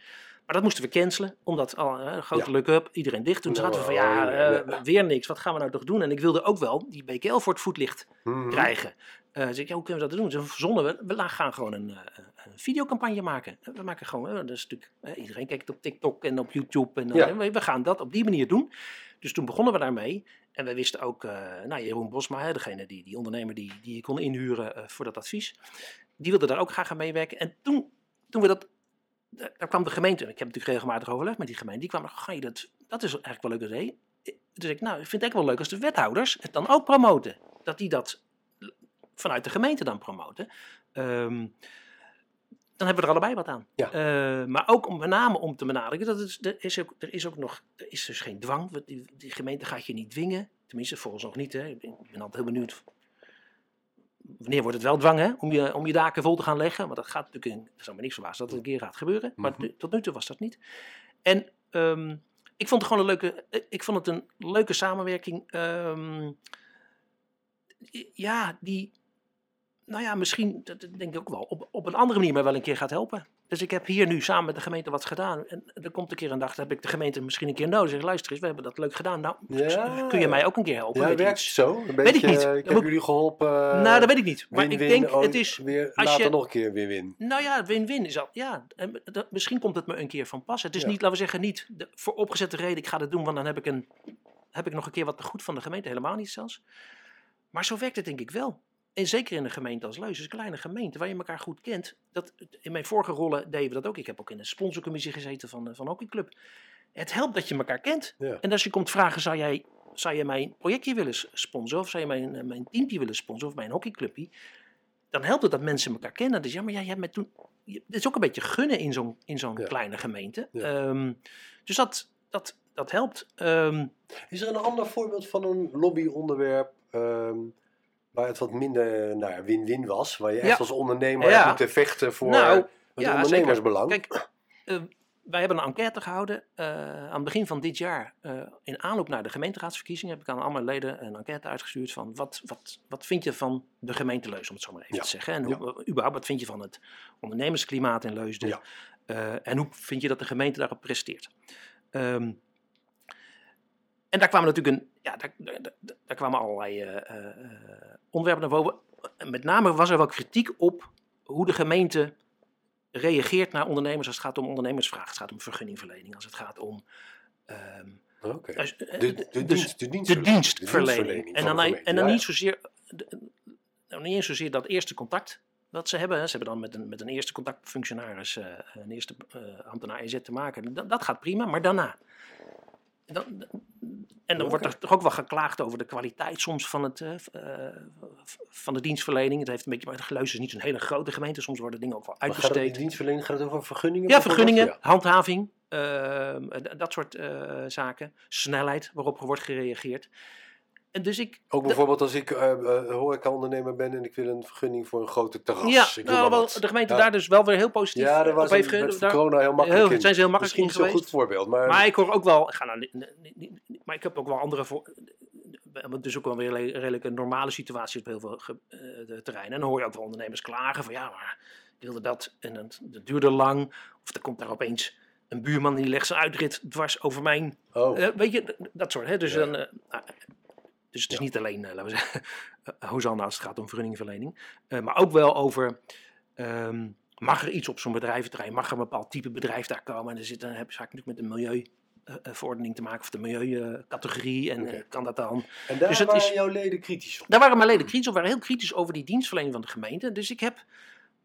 Speaker 3: Maar dat moesten we cancelen, omdat al een grote
Speaker 2: Ja.
Speaker 3: look-up, iedereen dicht. Toen
Speaker 2: Nou,
Speaker 3: zaten we van ja,
Speaker 2: ja.
Speaker 3: weer niks, wat gaan we nou toch doen? En ik wilde ook wel die BKL voor het voetlicht
Speaker 2: Mhm.
Speaker 3: krijgen. Dus ik, ja, hoe kunnen we dat doen? Dus verzonnen we, we gaan gewoon een, een videocampagne maken. We maken gewoon, dat is natuurlijk, iedereen kijkt op TikTok en op YouTube. En dan,
Speaker 2: Ja.
Speaker 3: we, we gaan dat op die manier doen. Dus toen begonnen we daarmee. En we wisten ook, eh nou, Jeroen Bosma, degene die, die ondernemer die, die je kon inhuren eh, voor dat advies. Die wilde daar ook graag aan meewerken. En toen, toen we dat, daar daar kwam de gemeente, ik heb natuurlijk regelmatig overleg met die gemeente. Die kwamen, ga je dat, dat is eigenlijk wel leuk idee. Dus ik, nou, ik vind het echt wel leuk als de wethouders het dan ook promoten. Dat die dat vanuit de gemeente dan promoten. Ehm, dan hebben we er allebei wat aan.
Speaker 2: Ja.
Speaker 3: Eh, maar ook om met name om te benadrukken, dat is, er, is ook, er is ook nog, er is dus geen dwang. Die, die gemeente gaat je niet dwingen. Tenminste, volgens nog niet. Hè. Ik ben ik ben altijd heel benieuwd. Wanneer wordt het wel dwang hè? Om, je, om je daken vol te gaan leggen? Want dat gaat natuurlijk, in, er zou me niks verbazen dat het een keer gaat gebeuren. Maar
Speaker 2: Mhm.
Speaker 3: tot nu toe was dat niet. En ehm, ik vond het gewoon een leuke, eh, ik vond het een leuke samenwerking. Ehm, ja, die, nou ja, misschien, dat dat denk ik ook wel, op, op een andere manier mij wel een keer gaat helpen. Dus ik heb hier nu samen met de gemeente wat gedaan. En er komt een keer een dag, dan heb ik de gemeente misschien een keer nodig. Zeg, luister eens, we hebben dat leuk gedaan. Nou,
Speaker 2: Ja.
Speaker 3: kun je mij ook een keer helpen?
Speaker 2: Ja, werkt
Speaker 3: iets?
Speaker 2: zo? Een
Speaker 3: ik
Speaker 2: beetje,
Speaker 3: niet.
Speaker 2: eh, Ik heb jullie geholpen.
Speaker 3: nou, dat weet ik niet. Maar ik denk, het is,
Speaker 2: Weer
Speaker 3: als
Speaker 2: later
Speaker 3: je-
Speaker 2: nog een keer win-win.
Speaker 3: nou ja, win-win is al, ja, en dat, misschien komt het me een keer van pas. Het is
Speaker 2: Ja.
Speaker 3: niet, laten we zeggen, niet de, voor opgezette reden, ik ga dit doen, want dan heb ik, een, heb ik nog een keer wat te goed van de gemeente, helemaal niet zelfs. Maar zo werkt het denk ik wel. En zeker in een gemeente als Leus, een kleine gemeente waar je elkaar goed kent. Dat, in mijn vorige rollen deden we dat ook. Ik heb ook in de sponsorcommissie gezeten van, eh, van hockeyclub. Het helpt dat je elkaar kent.
Speaker 2: Ja.
Speaker 3: En als je komt vragen, zou jij, zou je mijn projectje willen sponsoren? Of zou je mijn, eh, mijn teampje willen sponsoren? Of mijn hockeyclubje? Dan helpt het dat mensen elkaar kennen. Dus ja, maar jij hebt met toen... Het is ook een beetje gunnen in zo'n, in zo'n
Speaker 2: Ja.
Speaker 3: kleine gemeente.
Speaker 2: Ja.
Speaker 3: Ehm, dus dat, dat, dat helpt. Ehm,
Speaker 2: Is er een ander voorbeeld van een lobbyonderwerp ehm, waar het wat minder nou ja, win-win was? Waar je echt als ondernemer
Speaker 3: Ja.
Speaker 2: moeten vechten voor
Speaker 3: Nou,
Speaker 2: het ondernemersbelang?
Speaker 3: Kijk, eh, wij hebben een enquête gehouden eh, aan het begin van dit jaar. eh, in aanloop naar de gemeenteraadsverkiezingen heb ik aan allemaal leden een enquête uitgestuurd van wat, wat, wat vind je van de gemeente Leusden, om het zo maar even
Speaker 2: Ja,
Speaker 3: te zeggen. En hoe, überhaupt, wat vind je van het ondernemersklimaat in Leusden?
Speaker 2: Ja.
Speaker 3: Eh, en hoe vind je dat de gemeente daarop presteert? Ehm, en daar kwamen natuurlijk een, ja, daar, daar, daar- kwamen allerlei eh, eh, onderwerpen naar boven. En Met name was er wel kritiek op hoe de gemeente reageert naar ondernemers als het gaat om ondernemersvragen. Als het gaat om vergunningverlening, als het gaat om
Speaker 2: De, de,
Speaker 3: dus
Speaker 2: dienst, de
Speaker 3: de
Speaker 2: dienstverlening.
Speaker 3: En dan,
Speaker 2: gemeente.
Speaker 3: en dan
Speaker 2: Ja,
Speaker 3: niet zozeer, nou, niet eens zozeer dat eerste contact dat ze hebben. hè. Ze hebben dan met een, met een eerste contactfunctionaris, een eerste ambtenaar EZ te maken. Dat, dat gaat prima, maar daarna. En dan wordt er toch ook wel geklaagd over de kwaliteit soms van, het, eh, eh, van de dienstverlening. Het heeft een beetje, maar het geluid is niet zo'n hele grote gemeente. Soms worden dingen ook wel
Speaker 2: Maar gaat dienstverlening gaat het over vergunningen?
Speaker 3: Ja, vergunningen,
Speaker 2: Ja.
Speaker 3: handhaving, ehm, dat soort eh, zaken. Snelheid waarop er wordt gereageerd. Dus ik.
Speaker 2: Ook bijvoorbeeld als ik eh eh, horeca-ondernemer ben en ik wil een vergunning voor een grote terras.
Speaker 3: ja,
Speaker 2: Ik
Speaker 3: nou, wel, de gemeente
Speaker 2: Ja.
Speaker 3: daar dus wel weer heel positief
Speaker 2: Ja, daar
Speaker 3: op
Speaker 2: was
Speaker 3: heeft
Speaker 2: met
Speaker 3: daar-
Speaker 2: corona heel makkelijk
Speaker 3: heel- zijn ze heel makkelijk
Speaker 2: Misschien
Speaker 3: in
Speaker 2: zo'n goed voorbeeld, maar,
Speaker 3: Maar ik hoor ook wel, ik ga nou, maar ik heb ook wel andere voor. Hebben dus ook wel weer redelijk een normale situatie op heel veel de terreinen. En dan hoor je ook wel ondernemers klagen van ja, maar ik wilde dat en het, het duurde lang. Of er komt daar opeens een buurman die legt zijn uitrit dwars over mijn
Speaker 2: oh,
Speaker 3: weet je, dat soort. Hè? Dus,
Speaker 2: Ja.
Speaker 3: dan, nou, dus het is
Speaker 2: Ja.
Speaker 3: niet alleen, eh, laten we zeggen, uh, Hosanna als het gaat om vergunningverlening. eh, maar ook wel over, ehm, mag er iets op zo'n bedrijventerrein? Mag er een bepaald type bedrijf daar komen? En er zit, dan heb je vaak natuurlijk met de milieuverordening te maken, of de milieucategorie. en eh, kan dat dan?
Speaker 2: en daar
Speaker 3: dus
Speaker 2: waren
Speaker 3: is-
Speaker 2: jouw leden kritisch op.
Speaker 3: Daar waren mijn leden kritisch op, waren heel kritisch over die dienstverlening van de gemeente. Dus ik heb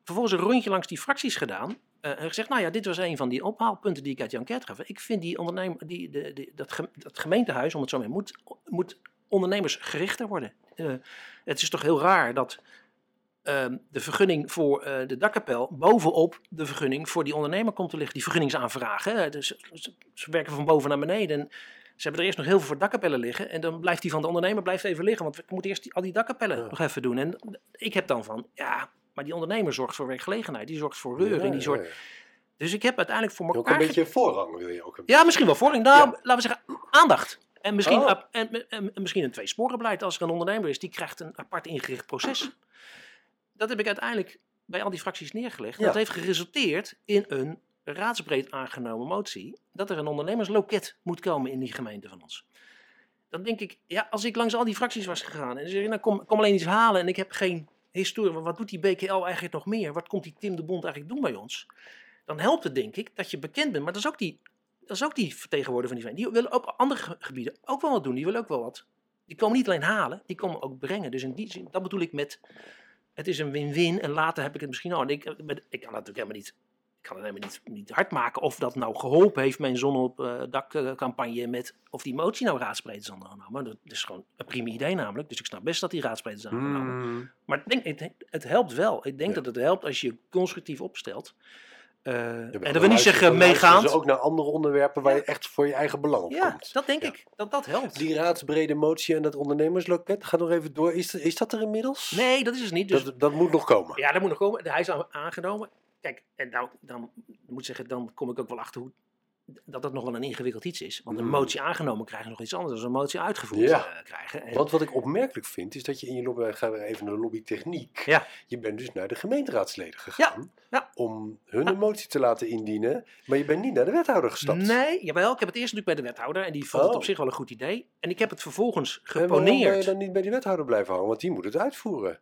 Speaker 3: vervolgens een rondje langs die fracties gedaan. eh, en gezegd, nou ja, dit was een van die ophaalpunten die ik uit die enquête gaf. Ik vind die ondernemer, die, de, de, dat gemeentehuis, om het zo maar moet, moet ondernemersgerichter worden. Eh, het is toch heel raar dat ehm, de vergunning voor eh, de dakkapel bovenop de vergunning voor die ondernemer komt te liggen. Die vergunningsaanvragen. hè. Dus, ze, ze werken van boven naar beneden. En ze hebben er eerst nog heel veel voor dakkapellen liggen. En dan blijft die van de ondernemer blijft even liggen. Want we moeten eerst die, al die dakkapellen
Speaker 2: Ja.
Speaker 3: nog even doen. En ik heb dan van, ja, maar die ondernemer zorgt voor werkgelegenheid. Die zorgt voor reuring.
Speaker 2: Ja,
Speaker 3: die zorgt,
Speaker 2: ja.
Speaker 3: Dus ik heb uiteindelijk voor
Speaker 2: Ook
Speaker 3: elkaar...
Speaker 2: een beetje voorrang wil je ook. Een
Speaker 3: Ja, misschien wel voorrang. Nou, laten we zeggen, aandacht. En misschien,
Speaker 2: Oh.
Speaker 3: en, en, en misschien een tweesporenbeleid als er een ondernemer is. Die krijgt een apart ingericht proces. Dat heb ik uiteindelijk bij al die fracties neergelegd.
Speaker 2: Ja.
Speaker 3: Dat heeft geresulteerd in een raadsbreed aangenomen motie. Dat er een ondernemersloket moet komen in die gemeente van ons. Dan denk ik, ja, als ik langs al die fracties was gegaan. En zeg ik, nou kom, kom alleen iets halen. En ik heb geen historie. Wat doet die BKL eigenlijk nog meer? Wat komt die Tim de Bond eigenlijk doen bij ons? Dan helpt het denk ik dat je bekend bent. Maar dat is ook die dat is ook die vertegenwoordiger van die vereniging. Die willen op andere ge- gebieden ook wel wat doen. Die willen ook wel wat. Die komen niet alleen halen, die komen ook brengen. Dus in die zin, dat bedoel ik met. Het is een win-win. En later heb ik het misschien al. En ik, ik kan dat natuurlijk helemaal niet. Ik kan het helemaal niet, niet hard maken of dat nou geholpen heeft, mijn zon op eh, dakcampagne, met of die motie nou raadsbreed is aangenomen. Dat is gewoon een prima idee namelijk. Dus ik snap best dat die raadsbreed is aangenomen.
Speaker 2: Hmm.
Speaker 3: Maar ik denk, het, het helpt wel. Ik denk
Speaker 2: Ja.
Speaker 3: dat het helpt als je constructief opstelt. Eh, en dat wil niet zeggen meegaand.
Speaker 2: ze ook naar andere onderwerpen waar je echt voor je eigen belang op
Speaker 3: Ja,
Speaker 2: komt.
Speaker 3: dat denk
Speaker 2: Ja.
Speaker 3: ik. Dat dat helpt.
Speaker 2: Die raadsbrede motie en dat ondernemersloket, ga nog even door. Is, is dat er inmiddels?
Speaker 3: Nee, dat is het niet. Dus,
Speaker 2: Dat, dat moet nog komen.
Speaker 3: ja, dat moet nog komen. Hij is aangenomen. Kijk, en nou, dan moet ik zeggen, dan kom ik ook wel achter hoe, dat dat nog wel een ingewikkeld iets is. Want een
Speaker 2: Mm.
Speaker 3: motie aangenomen krijgen nog iets anders dan een motie uitgevoerd
Speaker 2: Ja.
Speaker 3: eh, krijgen. En,
Speaker 2: Want wat ik opmerkelijk vind, is dat je in je lobby, gaan we even naar de lobbytechniek.
Speaker 3: Ja.
Speaker 2: Je bent dus naar de gemeenteraadsleden gegaan
Speaker 3: ja.
Speaker 2: om hun een motie te laten indienen, maar je bent niet naar de wethouder gestapt.
Speaker 3: nee, jawel, ik heb het eerst natuurlijk bij de wethouder en die vond het
Speaker 2: Oh.
Speaker 3: op zich wel een goed idee. En ik heb het vervolgens
Speaker 2: En waarom ben je
Speaker 3: geponeerd.
Speaker 2: dan niet bij die wethouder blijven hangen? Want die moet het uitvoeren.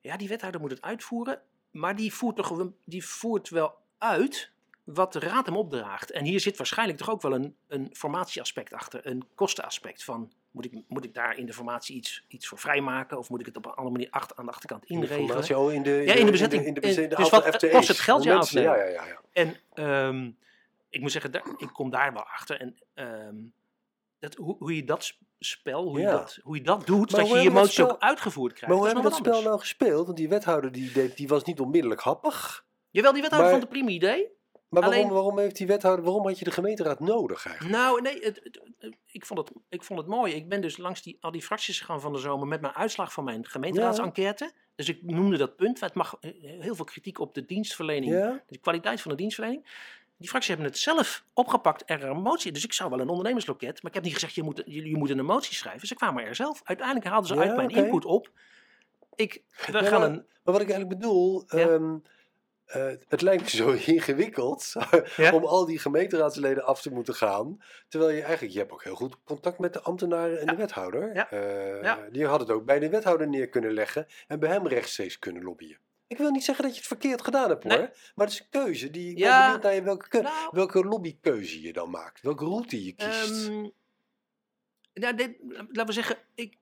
Speaker 3: Ja, die wethouder moet het uitvoeren, maar die voert, toch, die voert wel uit wat de raad hem opdraagt. En hier zit waarschijnlijk toch ook wel een, een formatieaspect achter, een kostenaspect van... Moet ik, moet ik daar in de formatie iets, iets voor vrijmaken? Of moet ik het op een andere manier achter, aan de achterkant inregelen?
Speaker 2: Informatie al in de,
Speaker 3: Ja, in de bezetting.
Speaker 2: In de, bezetting,
Speaker 3: dus
Speaker 2: aantal
Speaker 3: wat kost het geld ja
Speaker 2: mensen-
Speaker 3: of nee?
Speaker 2: Ja, ja, ja. ja.
Speaker 3: En ehm, ik moet zeggen, daar, ik kom daar wel achter. En ehm, dat, hoe, hoe je dat sp- spel, hoe,
Speaker 2: Ja.
Speaker 3: je, dat, hoe je dat doet,
Speaker 2: Maar
Speaker 3: dat je je
Speaker 2: dat
Speaker 3: motie ook uitgevoerd krijgt.
Speaker 2: Maar hoe hebben we dat spel nou gespeeld? Want die wethouder die, deed, die was niet onmiddellijk happig.
Speaker 3: Jawel, die wethouder
Speaker 2: Maar-
Speaker 3: vond het een prima idee.
Speaker 2: Maar waarom,
Speaker 3: Alleen-
Speaker 2: waarom heeft die wethouder, waarom had je de gemeenteraad nodig eigenlijk?
Speaker 3: Nou, nee, het, ik, vond het, ik vond het mooi. Ik ben dus langs die, al die fracties gegaan van de zomer met mijn uitslag van mijn gemeenteraadsenquête. Dus ik noemde dat punt. Het mag eh, heel veel kritiek op de dienstverlening,
Speaker 2: Ja?
Speaker 3: de kwaliteit van de dienstverlening. Die fracties hebben het zelf opgepakt er een motie. Dus ik zou wel een ondernemersloket, maar ik heb niet gezegd, je moet, jullie moeten een motie schrijven. Ze kwamen er zelf. Uiteindelijk haalden ze
Speaker 2: Ja,
Speaker 3: uit mijn input op. Ik, we gaan
Speaker 2: maar-
Speaker 3: een...
Speaker 2: Maar wat ik eigenlijk bedoel,
Speaker 3: Ja.
Speaker 2: Eh, het lijkt me zo ingewikkeld
Speaker 3: Ja.
Speaker 2: om al die gemeenteraadsleden af te moeten gaan. Terwijl je eigenlijk, je hebt ook heel goed contact met de ambtenaren en
Speaker 3: Ja.
Speaker 2: de wethouder.
Speaker 3: Ja.
Speaker 2: Eh. Die had het ook bij de wethouder neer kunnen leggen en bij hem rechtstreeks kunnen lobbyen. Ik wil niet zeggen dat je het verkeerd gedaan hebt hoor,
Speaker 3: Nee.
Speaker 2: maar het is een keuze. Die, ik
Speaker 3: Ja.
Speaker 2: ben benieuwd naar je welke,
Speaker 3: Nou,
Speaker 2: welke lobbykeuze je dan maakt, welke route je kiest.
Speaker 3: Ehm, nou, dit, laten we zeggen, ik,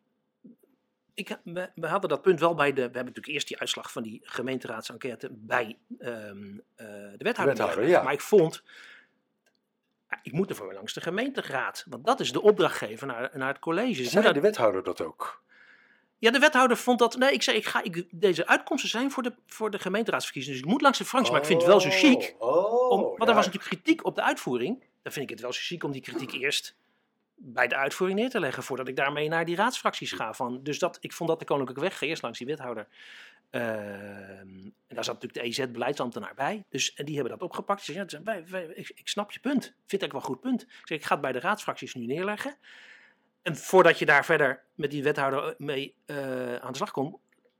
Speaker 3: ik, we, we hadden dat punt wel bij de. We hebben natuurlijk eerst die uitslag van die gemeenteraadsenquête bij ehm, eh, de wethouder.
Speaker 2: wethouder, ja.
Speaker 3: Maar ik vond. Ik moet ervoor langs de gemeenteraad. Want dat is de opdrachtgever naar, naar het college.
Speaker 2: Zei de wethouder dat ook?
Speaker 3: ja, de wethouder vond dat. Nee, ik zei, ik ga, ik, deze uitkomsten zijn voor de, voor de gemeenteraadsverkiezingen. Dus ik moet langs de fractie. Maar ik vind het wel zo chic.
Speaker 2: Oh,
Speaker 3: Om, want
Speaker 2: ja.
Speaker 3: er was natuurlijk kritiek op de uitvoering. Dan vind ik het wel zo chic om die kritiek eerst bij de uitvoering neer te leggen. Voordat ik daarmee naar die raadsfracties ga. Van, dus dat, ik vond dat de koninklijke weg. Eerst langs die wethouder. Ehm, en daar zat natuurlijk de EZ-beleidsambtenaar bij. Dus en die hebben dat opgepakt. Ze ja, ik, snap je punt. Vind ik wel goed punt. Ik, zeg, ik ga het bij de raadsfracties nu neerleggen. En voordat je daar verder met die wethouder mee eh, aan de slag komt,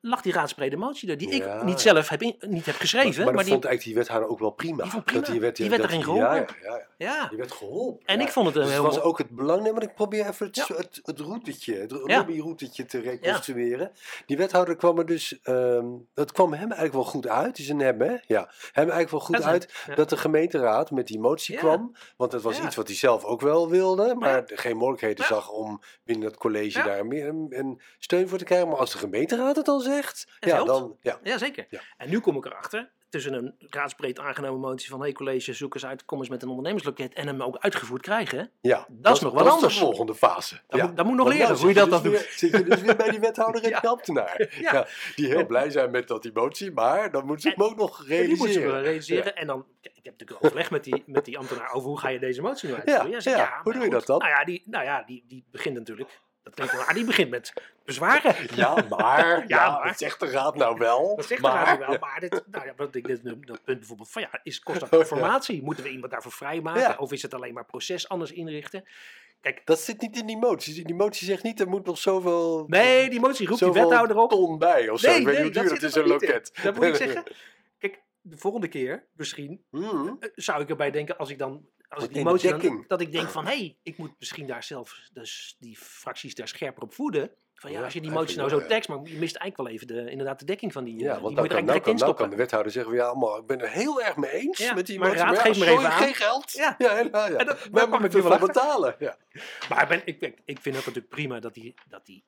Speaker 3: lag die raadsbrede motie er. Die
Speaker 2: Ja.
Speaker 3: ik niet zelf heb, in- niet heb geschreven.
Speaker 2: Maar,
Speaker 3: Maar,
Speaker 2: maar dat
Speaker 3: die,
Speaker 2: vond eigenlijk die wethouder ook wel prima.
Speaker 3: Die vond prima.
Speaker 2: Dat die werd,
Speaker 3: Die werd
Speaker 2: dat-
Speaker 3: erin geholpen.
Speaker 2: Ja, ja. Die werd geholpen.
Speaker 3: En ik vond het een
Speaker 2: Dus het
Speaker 3: heel
Speaker 2: was
Speaker 3: mooi-
Speaker 2: ook het belang, nee, maar ik probeer even het, het, het routetje, het lobbyroutetje te reconstrueren. Die wethouder kwam er dus, ehm, dat kwam hem eigenlijk wel goed uit, het is een hem hè, ja, hem eigenlijk wel goed
Speaker 3: Dat
Speaker 2: uit dat de gemeenteraad met die motie kwam. Want dat was iets wat hij zelf ook wel wilde, maar geen mogelijkheden zag om binnen het college daar meer een, een steun voor te krijgen. Maar als de gemeenteraad het dan zegt,
Speaker 3: Het
Speaker 2: ja,
Speaker 3: helpt.
Speaker 2: dan, ja.
Speaker 3: Ja, zeker.
Speaker 2: Ja.
Speaker 3: En nu kom ik erachter, tussen een raadsbreed aangenomen motie van hey college, zoek eens uit, kom eens met een ondernemersloket en hem ook uitgevoerd krijgen.
Speaker 2: ja.
Speaker 3: Dat is nog wat anders.
Speaker 2: de volgende fase.
Speaker 3: Dat,
Speaker 2: ja.
Speaker 3: moet, dat moet nog
Speaker 2: Want
Speaker 3: leren,
Speaker 2: nou
Speaker 3: hoe je dat dan
Speaker 2: dus
Speaker 3: doet.
Speaker 2: weer- Zit je dus weer bij die wethouder en
Speaker 3: Ja.
Speaker 2: die ambtenaar.
Speaker 3: Ja.
Speaker 2: Ja, die heel blij zijn met dat emotie, maar dan moeten ze hem ook nog
Speaker 3: Die moet ze
Speaker 2: realiseren.
Speaker 3: wel realiseren. En dan, ik heb natuurlijk overleg met die, met die ambtenaar over hoe ga je deze motie nu uitvoeren.
Speaker 2: Ja,
Speaker 3: zegt,
Speaker 2: ja. Hoe doe je dat dan?
Speaker 3: Nou ja, die, nou ja, die, die begint natuurlijk, dat klinkt wel, die begint met bezwaren.
Speaker 2: Ja, maar, ja,
Speaker 3: Ja, maar.
Speaker 2: wat zegt de raad nou wel?
Speaker 3: Dat zegt
Speaker 2: maar,
Speaker 3: de raad wel, maar dit, nou ja, ik dit, dat punt bijvoorbeeld van ja, is, kost dat informatie? Moeten we iemand daarvoor vrijmaken?
Speaker 2: Ja.
Speaker 3: Of is het alleen maar proces anders inrichten? Kijk,
Speaker 2: Dat zit niet in die motie. Die motie zegt niet, er moet nog zoveel,
Speaker 3: nee, die motie roept die wethouder op.
Speaker 2: ton bij of zo.
Speaker 3: Nee,
Speaker 2: ik weet
Speaker 3: nee,
Speaker 2: niet hoe
Speaker 3: dat
Speaker 2: duur het is, een
Speaker 3: in.
Speaker 2: loket.
Speaker 3: Dat moet ik zeggen. Kijk, de volgende keer misschien
Speaker 2: Hmm.
Speaker 3: eh, zou ik erbij denken als ik dan als ik die motie dan, dat ik denk van hé, hey, ik moet misschien daar zelf dus die fracties daar scherper op voeden. Van ja, als je die motie nou zo tekst, maar je mist eigenlijk wel even de, inderdaad de dekking van die. eh,
Speaker 2: Ja,
Speaker 3: die
Speaker 2: want
Speaker 3: moet
Speaker 2: nou
Speaker 3: je er
Speaker 2: kan, nou, kan, nou kan de wethouder zeggen, ja, maar ik ben er heel erg mee eens
Speaker 3: Ja,
Speaker 2: met die
Speaker 3: maar
Speaker 2: motie.
Speaker 3: raad,
Speaker 2: ja,
Speaker 3: geef maar
Speaker 2: sorry,
Speaker 3: even aan.
Speaker 2: geen geld.
Speaker 3: Ja.
Speaker 2: ja, ja, ja.
Speaker 3: En dat- daar
Speaker 2: Wij
Speaker 3: kwam ik wel
Speaker 2: betalen. Ja.
Speaker 3: Maar ik, ben, ik, ik, vind het natuurlijk prima dat die, dat die.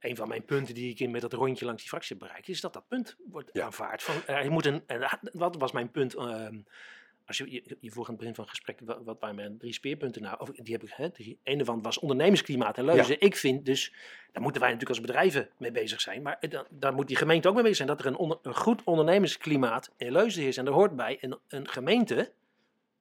Speaker 3: Een van mijn punten die ik in met dat rondje langs die fractie heb bereikt, is dat dat punt wordt
Speaker 2: Ja.
Speaker 3: aanvaard. Van, er moet een, en wat was mijn punt? ehm, als je, je, je vroeg aan het begin van het gesprek, wat, wat waren mijn drie speerpunten nou? Of, die heb ik, hè, die, ene van was ondernemersklimaat en leuzen. Ik vind dus, daar moeten wij natuurlijk als bedrijven mee bezig zijn. Maar dan, daar moet die gemeente ook mee bezig zijn. Dat er een, onder- een goed ondernemersklimaat in leuzen is. En er hoort bij een, een gemeente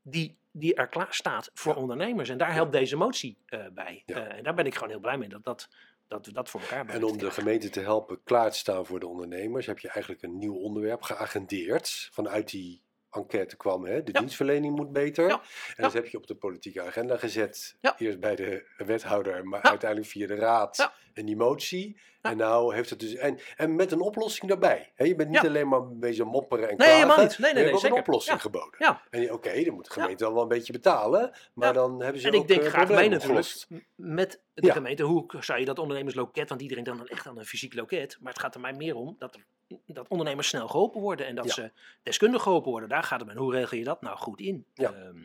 Speaker 3: die, die er klaar staat voor ondernemers. En daar helpt deze motie eh, bij.
Speaker 2: Ja.
Speaker 3: Eh, en daar ben ik gewoon heel blij mee dat, dat, dat we dat voor elkaar hebben.
Speaker 2: En om de gemeente te helpen klaar te staan voor de ondernemers, heb je eigenlijk een nieuw onderwerp geagendeerd. Vanuit die enquête kwam, hè, de
Speaker 3: Ja.
Speaker 2: dienstverlening moet beter.
Speaker 3: Ja.
Speaker 2: En dat heb je op de politieke agenda gezet. Eerst bij de wethouder, maar uiteindelijk via de raad
Speaker 3: Ja.
Speaker 2: en die motie.
Speaker 3: Ja.
Speaker 2: En nou heeft het dus. En, en met een oplossing daarbij. Hè, je bent niet
Speaker 3: Ja.
Speaker 2: alleen maar bezig mopperen en
Speaker 3: Nee,
Speaker 2: klagen.
Speaker 3: helemaal niet. Nee, nee, nee, zeker.
Speaker 2: een oplossing
Speaker 3: Ja.
Speaker 2: geboden.
Speaker 3: Ja.
Speaker 2: En oké, dan moet de gemeente dan wel een beetje betalen. Maar dan hebben ze
Speaker 3: En
Speaker 2: ook
Speaker 3: ik denk
Speaker 2: eh,
Speaker 3: graag mee natuurlijk met de gemeente. Hoe zou je dat ondernemersloket, want iedereen dan echt aan een fysiek loket. Maar het gaat er mij meer om dat, dat ondernemers snel geholpen worden. En dat
Speaker 2: Ja.
Speaker 3: ze deskundig geholpen worden. Daar gaat het om. En hoe regel je dat nou goed in?
Speaker 2: Ja.
Speaker 3: Ehm,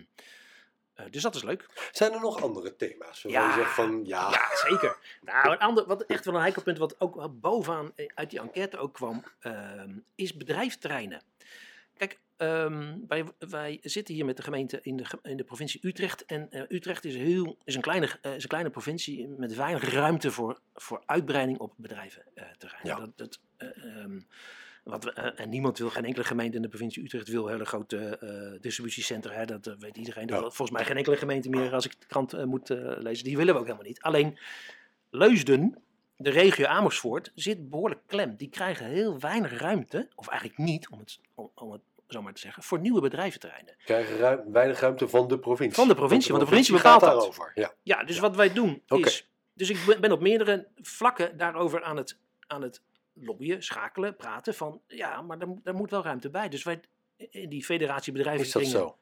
Speaker 3: eh, dus dat is leuk.
Speaker 2: Zijn er nog andere thema's?
Speaker 3: Ja.
Speaker 2: je zegt van ja,
Speaker 3: Ja, zeker. Nou, een ander, wat echt wel een heikel punt, wat ook bovenaan eh, uit die enquête ook kwam, ehm, is bedrijfsterreinen. Kijk, ehm, wij, wij zitten hier met de gemeente in de, in de provincie Utrecht. En eh, Utrecht is, heel, is, een kleine, is een kleine provincie met weinig ruimte voor, voor uitbreiding op bedrijventerreinen.
Speaker 2: Ja.
Speaker 3: Dat, dat, eh, ehm, wat we, eh, en niemand wil, geen enkele gemeente in de provincie Utrecht wil hele grote eh, distributiecentra. Hè, dat eh, weet iedereen. Dat
Speaker 2: Ja.
Speaker 3: wil volgens mij geen enkele gemeente meer, als ik de krant moet lezen. Die willen we ook helemaal niet. Alleen Leusden, de regio Amersfoort, zit behoorlijk klem. Die krijgen heel weinig ruimte, of eigenlijk niet, om het, om, om het zo maar te zeggen, voor nieuwe bedrijventerreinen.
Speaker 2: Krijgen ruim- weinig ruimte van de provincie.
Speaker 3: Van de provincie, want de provincie bepaalt dat.
Speaker 2: daarover. Ja.
Speaker 3: Ja, dus wat wij doen is. Dus ik ben- ben op meerdere vlakken daarover aan het, aan het lobbyen, schakelen, praten. Van ja, maar daar, moet- daar moet wel ruimte bij. Dus wij in die federatie bedrijven.
Speaker 2: Is dat zo?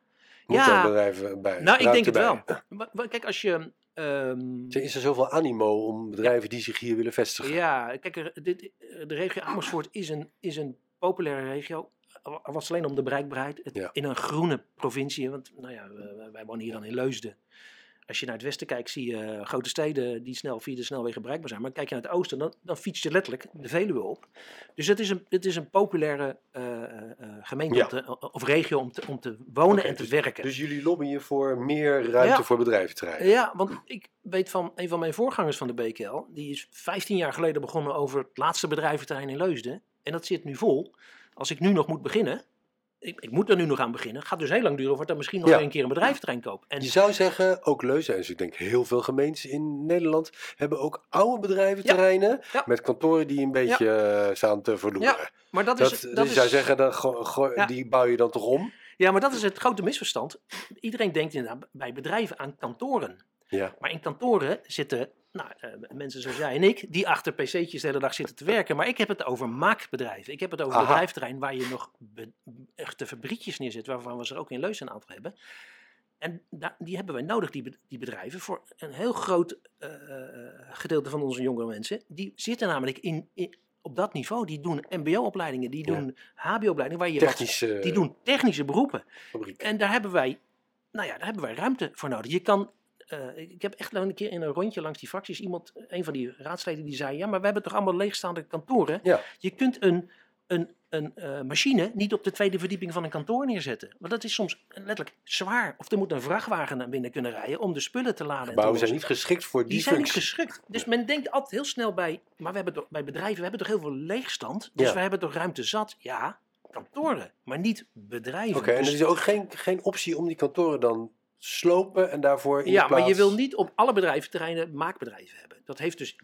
Speaker 2: Moet
Speaker 3: Ja.
Speaker 2: er bedrijven bij?
Speaker 3: Nou, ik denk het
Speaker 2: bij?
Speaker 3: wel. Kijk, als je. ehm,
Speaker 2: Is er zoveel animo om bedrijven die zich hier willen vestigen?
Speaker 3: ja, kijk, er- dit, de regio Amersfoort is een, is een populaire regio. Al was alleen om de bereikbaarheid. Het-
Speaker 2: Ja.
Speaker 3: In een groene provincie. Want nou ja, we- wij wonen hier dan in Leusden. Als je naar het westen kijkt, zie je eh, grote steden die snel via de snelwegen bereikbaar zijn. Maar kijk je naar het oosten, dan, dan fiets je letterlijk de Veluwe op. Dus het is een, het is een populaire eh, eh, gemeente
Speaker 2: Ja.
Speaker 3: om te- of regio om te, om te wonen en te
Speaker 2: dus-
Speaker 3: werken.
Speaker 2: Dus jullie lobbyen voor meer ruimte
Speaker 3: Ja.
Speaker 2: voor bedrijventerreinen?
Speaker 3: Ja, want ik weet van een van mijn voorgangers van de BKL, die is 15 jaar geleden begonnen over het laatste bedrijventerrein in Leusden. En dat zit nu vol. Als ik nu nog moet beginnen, ik, ik moet er nu nog aan beginnen, gaat dus heel lang duren voordat ik misschien nog
Speaker 2: Ja.
Speaker 3: een keer een bedrijventerrein koop. En
Speaker 2: Je zou zeggen, ook Leuzen, en dus ik denk heel veel gemeentes in Nederland, hebben ook oude bedrijventerreinen
Speaker 3: Ja.
Speaker 2: met kantoren die een beetje eh, staan te verloederen.
Speaker 3: maar dat
Speaker 2: Dat,
Speaker 3: is, dat
Speaker 2: dus je
Speaker 3: is,
Speaker 2: zou zeggen, dan go- go-
Speaker 3: Ja.
Speaker 2: die bouw je dan toch om?
Speaker 3: ja, maar dat is het grote misverstand. Iedereen denkt inderdaad bij bedrijven aan kantoren.
Speaker 2: Ja.
Speaker 3: Maar in kantoren zitten nou, eh, mensen zoals jij en ik, die achter pc'tjes de hele dag zitten te werken. Maar ik heb het over maakbedrijven. Ik heb het over
Speaker 2: Aha.
Speaker 3: bedrijfterrein waar je nog echte fabriekjes neerzet, waarvan we ze er ook in Leusden een aantal hebben. En die hebben wij nodig, die, be- die bedrijven, voor een heel groot eh, eh, gedeelte van onze jongere mensen. Die zitten namelijk in, in- op dat niveau. Die doen mbo-opleidingen, die
Speaker 2: Ja.
Speaker 3: doen hbo-opleidingen, waar je wat-
Speaker 2: Technische
Speaker 3: die doen technische beroepen.
Speaker 2: fabriek.
Speaker 3: En daar hebben wij, nou ja, daar hebben wij ruimte voor nodig. Je kan, eh, ik heb echt een keer in een rondje langs die fracties iemand, een van die raadsleden, die zei: Ja, maar we hebben toch allemaal leegstaande kantoren?
Speaker 2: Ja.
Speaker 3: Je kunt een, een, een eh, machine niet op de tweede verdieping van een kantoor neerzetten. Want dat is soms letterlijk zwaar. Of er moet een vrachtwagen naar binnen kunnen rijden om de spullen te laden. en te
Speaker 2: Gebouwen zijn niet geschikt voor die,
Speaker 3: Die zijn niet geschikt. Dus men denkt altijd heel snel bij, maar we hebben toch, bij bedrijven, we hebben toch heel veel leegstand. Dus
Speaker 2: Ja.
Speaker 3: we hebben toch ruimte zat? Ja, kantoren, maar niet bedrijven.
Speaker 2: Oké, en
Speaker 3: Dus-
Speaker 2: er is ook geen, geen optie om die kantoren dan slopen en daarvoor in
Speaker 3: ja,
Speaker 2: plaats...
Speaker 3: maar je wil niet op alle bedrijventerreinen maakbedrijven hebben. Dat heeft dus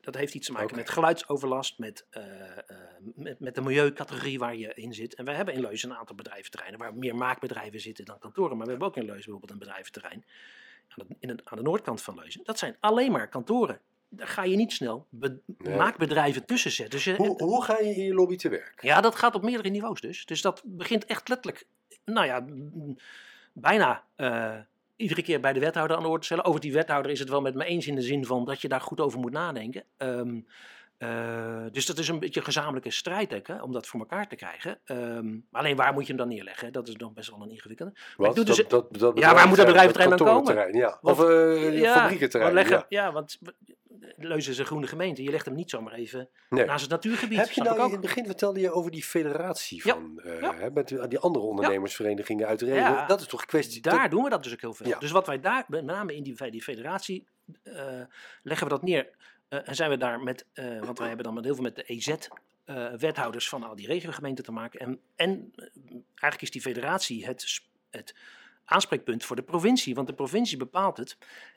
Speaker 3: dat heeft iets te maken met geluidsoverlast, met, eh, eh, met, met de milieucategorie waar je in zit. En wij hebben in Leuzen een aantal bedrijventerreinen waar meer maakbedrijven zitten dan kantoren. Maar we hebben ook in Leuzen bijvoorbeeld een bedrijventerrein aan de, in aan de noordkant van Leuzen. Dat zijn alleen maar kantoren. Daar ga je niet snel be-
Speaker 2: Nee.
Speaker 3: maakbedrijven tussen zetten. Dus je,
Speaker 2: Hoe, hoe ga je in je lobby te werk?
Speaker 3: ja, dat gaat op meerdere niveaus dus. Dus dat begint echt letterlijk, nou ja, bijna eh, iedere keer bij de wethouder aan de orde te stellen. Over die wethouder is het wel met me eens in de zin van dat je daar goed over moet nadenken. Ehm, eh, dus dat is een beetje een gezamenlijke strijd ook, hè, om dat voor elkaar te krijgen. Ehm, alleen waar moet je hem dan neerleggen? Dat is dan best wel een ingewikkelde.
Speaker 2: Wat?
Speaker 3: dus-
Speaker 2: dat, dat, dat
Speaker 3: Ja, waar moet dat bedrijventerrein dan komen?
Speaker 2: Ja. Of uh,
Speaker 3: ja,
Speaker 2: fabriekenterrein.
Speaker 3: leggen-
Speaker 2: Ja.
Speaker 3: ja, want Leuzen is een groene gemeente. Je legt hem niet zomaar even
Speaker 2: Nee.
Speaker 3: naast het natuurgebied.
Speaker 2: Heb je nou, in het begin vertelde je over die federatie
Speaker 3: Ja,
Speaker 2: van, eh,
Speaker 3: ja.
Speaker 2: hè, met die andere ondernemersverenigingen uit de regio.
Speaker 3: Ja.
Speaker 2: Dat is toch een kwestie...
Speaker 3: Daar doen we dat dus ook heel veel. Dus wat wij daar, met name in die, die federatie, eh, leggen we dat neer. Eh, en zijn we daar met, eh, want wij hebben dan met heel veel met de EZ-wethouders van al die regiogemeenten te maken. En, en eh, eigenlijk is die federatie het, het aanspreekpunt voor de provincie, want de provincie bepaalt het.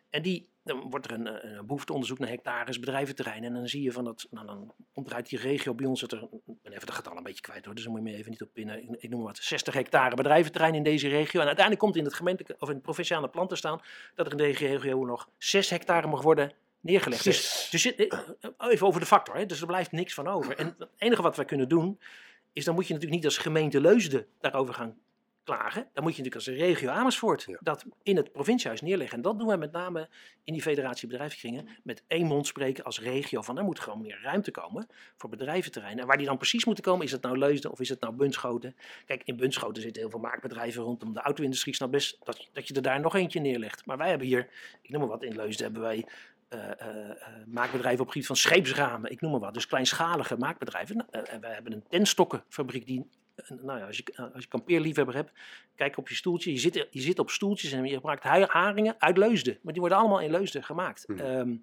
Speaker 3: En die, dan wordt er een, eh, een behoefteonderzoek naar hectares, bedrijventerreinen. En dan zie je van dat, nou dan uit die regio bij ons, dat er, ik ben even de getal een beetje kwijt hoor, dus dan moet je me even niet op pinnen. Ik, ik noem wat, 60 hectare bedrijventerrein in deze regio. En uiteindelijk komt in het gemeente of in het provinciale plan te staan dat er in deze regio nog 6 hectare mag worden neergelegd. Dus, dus eh, eh, even over de factor, hè, dus er blijft niks van over. En het enige wat wij kunnen doen, is dan moet je natuurlijk niet als gemeente Leusden daarover gaan klagen. Dan moet je natuurlijk als regio Amersfoort
Speaker 2: Ja.
Speaker 3: dat in het provinciehuis neerleggen. En dat doen wij met name in die federatie bedrijfskringen. Met één mond spreken als regio van er moet gewoon meer ruimte komen voor bedrijventerreinen. En waar die dan precies moeten komen, is het nou Leusden of is het nou Bunschoten? Kijk, in Bunschoten zitten heel veel maakbedrijven rondom de auto-industrie. Ik snap best dat, dat je er daar nog eentje neerlegt. Maar wij hebben hier, ik noem maar wat, in Leusden hebben wij maakbedrijven op het gebied van scheepsramen, ik noem maar wat. Dus kleinschalige maakbedrijven. Nou, eh, en wij hebben een tentstokkenfabriek die, eh, nou ja, als je, eh, als je kampeerliefhebber hebt, kijk op je stoeltje. Je zit, je zit op stoeltjes en je gebruikt hui- haringen uit Leusden. Maar die worden allemaal in Leusden gemaakt.
Speaker 2: Hmm.
Speaker 3: Ehm,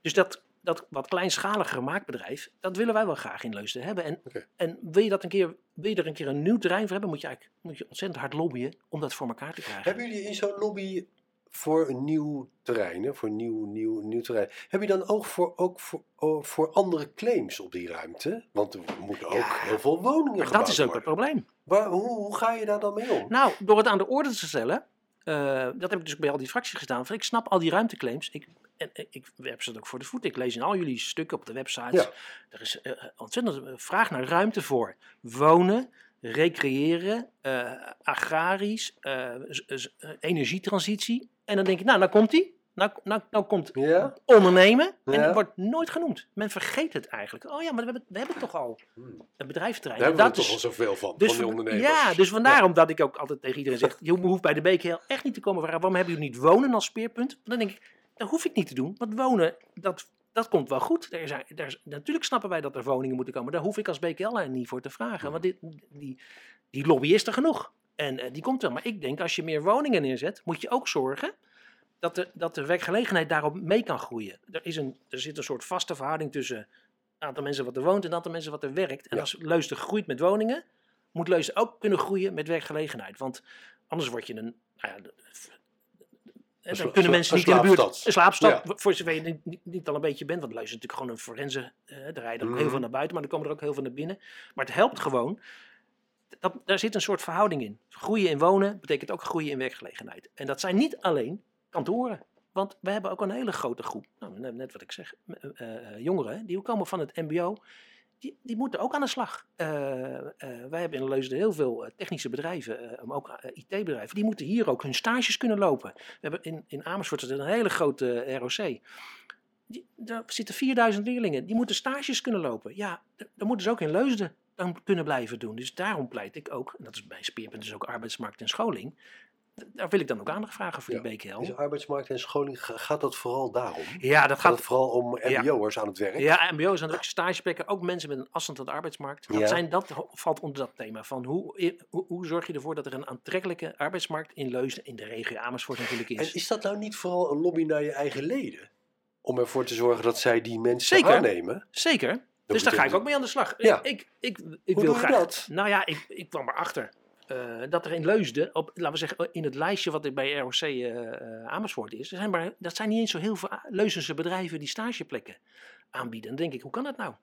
Speaker 3: dus dat, dat wat kleinschaligere maakbedrijf, dat willen wij wel graag in Leusden hebben. En, en wil, je dat een keer, wil je er een keer een nieuw terrein voor hebben, moet je eigenlijk moet je ontzettend hard lobbyen om dat voor elkaar te krijgen.
Speaker 2: Hebben jullie in zo'n lobby voor een nieuw terrein, hè, voor nieuw, nieuw, nieuw terrein, heb je dan oog voor, ook voor, oh, voor andere claims op die ruimte? Want er moeten ook
Speaker 3: Ja,
Speaker 2: heel veel woningen
Speaker 3: Maar dat is ook het probleem.
Speaker 2: Waar, hoe, hoe ga je daar dan mee om?
Speaker 3: Nou, door het aan de orde te stellen, eh, dat heb ik dus bij al die fracties gedaan. Van, ik snap al die ruimteclaims. Ik, en, en ik heb ze ook voor de voet. Ik lees in al jullie stukken op de websites.
Speaker 2: Ja.
Speaker 3: Er is eh, ontzettend een vraag naar ruimte voor wonen, recreëren, eh, agrarisch, eh, eh, energietransitie. En dan denk ik, nou, nou komt die. Nou, nou, nou komt
Speaker 2: Ja?
Speaker 3: ondernemen. En
Speaker 2: Ja.
Speaker 3: dat wordt nooit genoemd. Men vergeet het eigenlijk. Oh ja, maar we hebben, we hebben toch al
Speaker 2: Hmm.
Speaker 3: een bedrijventerrein.
Speaker 2: Daar hebben we er toch al zoveel van,
Speaker 3: dus
Speaker 2: van die ondernemers.
Speaker 3: Ja, dus vandaar omdat ik ook altijd tegen iedereen zeg: je hoeft bij de BKL echt niet te komen vragen. Waarom hebben jullie niet wonen als speerpunt? Dan denk ik: dat hoef ik niet te doen. Want wonen, dat, dat komt wel goed. Er zijn, er natuurlijk snappen wij dat er woningen moeten komen. Daar hoef ik als BKL niet voor te vragen. Want dit, die, die lobby is er genoeg. En eh, die komt wel. Maar ik denk: als je meer woningen neerzet, moet je ook zorgen. Dat de, dat de werkgelegenheid daarop mee kan groeien. Er, is een, er zit een soort vaste verhouding tussen het aantal mensen wat er woont en het aantal mensen wat er werkt. En
Speaker 2: Ja.
Speaker 3: als Leusden groeit met woningen, moet Leusden ook kunnen groeien met werkgelegenheid. Want anders word je een. Nou ja, en dan kunnen mensen niet in de buurt. Een slaapstad,
Speaker 2: Ja.
Speaker 3: voor zover je niet, niet, al een beetje bent. Want is natuurlijk gewoon een forense. eh er rijden ook heel
Speaker 2: Mhm.
Speaker 3: veel naar buiten, maar er komen er ook heel veel naar binnen. Maar het helpt gewoon. Dat, daar zit een soort verhouding in. Groeien in wonen betekent ook groeien in werkgelegenheid. En dat zijn niet alleen kantoren. Want we hebben ook een hele grote groep, nou, net, wat ik zeg, eh, eh, jongeren, die komen van het MBO. Die, die moeten ook aan de slag. Eh, wij hebben in Leusden heel veel technische bedrijven, maar ook IT-bedrijven. Die moeten hier ook hun stages kunnen lopen. We hebben in, in Amersfoort een hele grote ROC. Die, daar zitten 4000 leerlingen. Die moeten stages kunnen lopen. Ja, dan moeten ze ook in Leusden kunnen blijven doen. Dus daarom pleit ik ook, en dat is bij Speerpunt dus ook arbeidsmarkt en scholing. Daar wil ik dan ook aandacht vragen voor
Speaker 2: Ja.
Speaker 3: die BKL.
Speaker 2: Is arbeidsmarkt en scholing, ga- gaat dat vooral daarom?
Speaker 3: Ja, dat
Speaker 2: Gaat het vooral om
Speaker 3: Ja.
Speaker 2: mbo'ers aan het werk?
Speaker 3: Ja, MBO's zijn ook stageplekken, ook mensen met een afstand tot de arbeidsmarkt. Dat,
Speaker 2: Ja.
Speaker 3: zijn, dat valt onder dat thema van hoe, hoe, hoe zorg je ervoor dat er een aantrekkelijke arbeidsmarkt in Leusden, in de regio Amersfoort natuurlijk is.
Speaker 2: En is dat nou niet vooral een lobby naar je eigen leden? Om ervoor te zorgen dat zij die mensen
Speaker 3: Zeker.
Speaker 2: aannemen?
Speaker 3: Zeker. Dus daar ga ik ook mee aan de slag.
Speaker 2: Ja.
Speaker 3: Ik, ik, ik
Speaker 2: Hoe
Speaker 3: wil
Speaker 2: je
Speaker 3: graag.
Speaker 2: dat?
Speaker 3: Nou ja, ik, ik kwam erachter eh dat er in Leusden, op, laten we zeggen, in het lijstje wat er bij ROC eh, eh, Amersfoort is, er zijn maar, dat zijn niet eens zo heel veel Leuzense bedrijven die stageplekken aanbieden. Dan denk ik, hoe kan dat nou?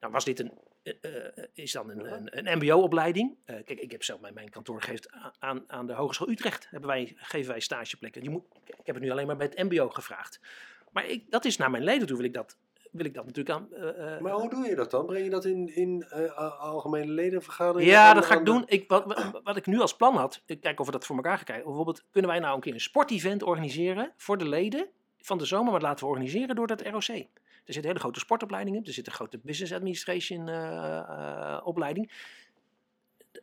Speaker 3: Nou, was dit een, eh, is dan een, een, een MBO-opleiding? Kijk, ik heb zelf mijn, mijn kantoor geeft aan, aan de Hogeschool Utrecht hebben wij, geven wij stageplekken. Die moet, ik heb het nu alleen maar bij het MBO gevraagd. Maar ik, dat is naar mijn leden toe, wil ik dat, wil ik dat natuurlijk aan. eh, eh,
Speaker 2: Maar hoe doe je dat dan? Breng je dat in, in eh, algemene ledenvergaderingen?
Speaker 3: ja, dat ga ik doen. Ik, wat, wat- ik nu als plan had, ik kijk of we dat voor elkaar gaan krijgen. Bijvoorbeeld, kunnen wij nou een keer een sportevent organiseren voor de leden van de zomer, maar dat laten we organiseren door dat ROC. Er zit een hele grote sportopleiding in, er zit een grote business administration eh, opleiding.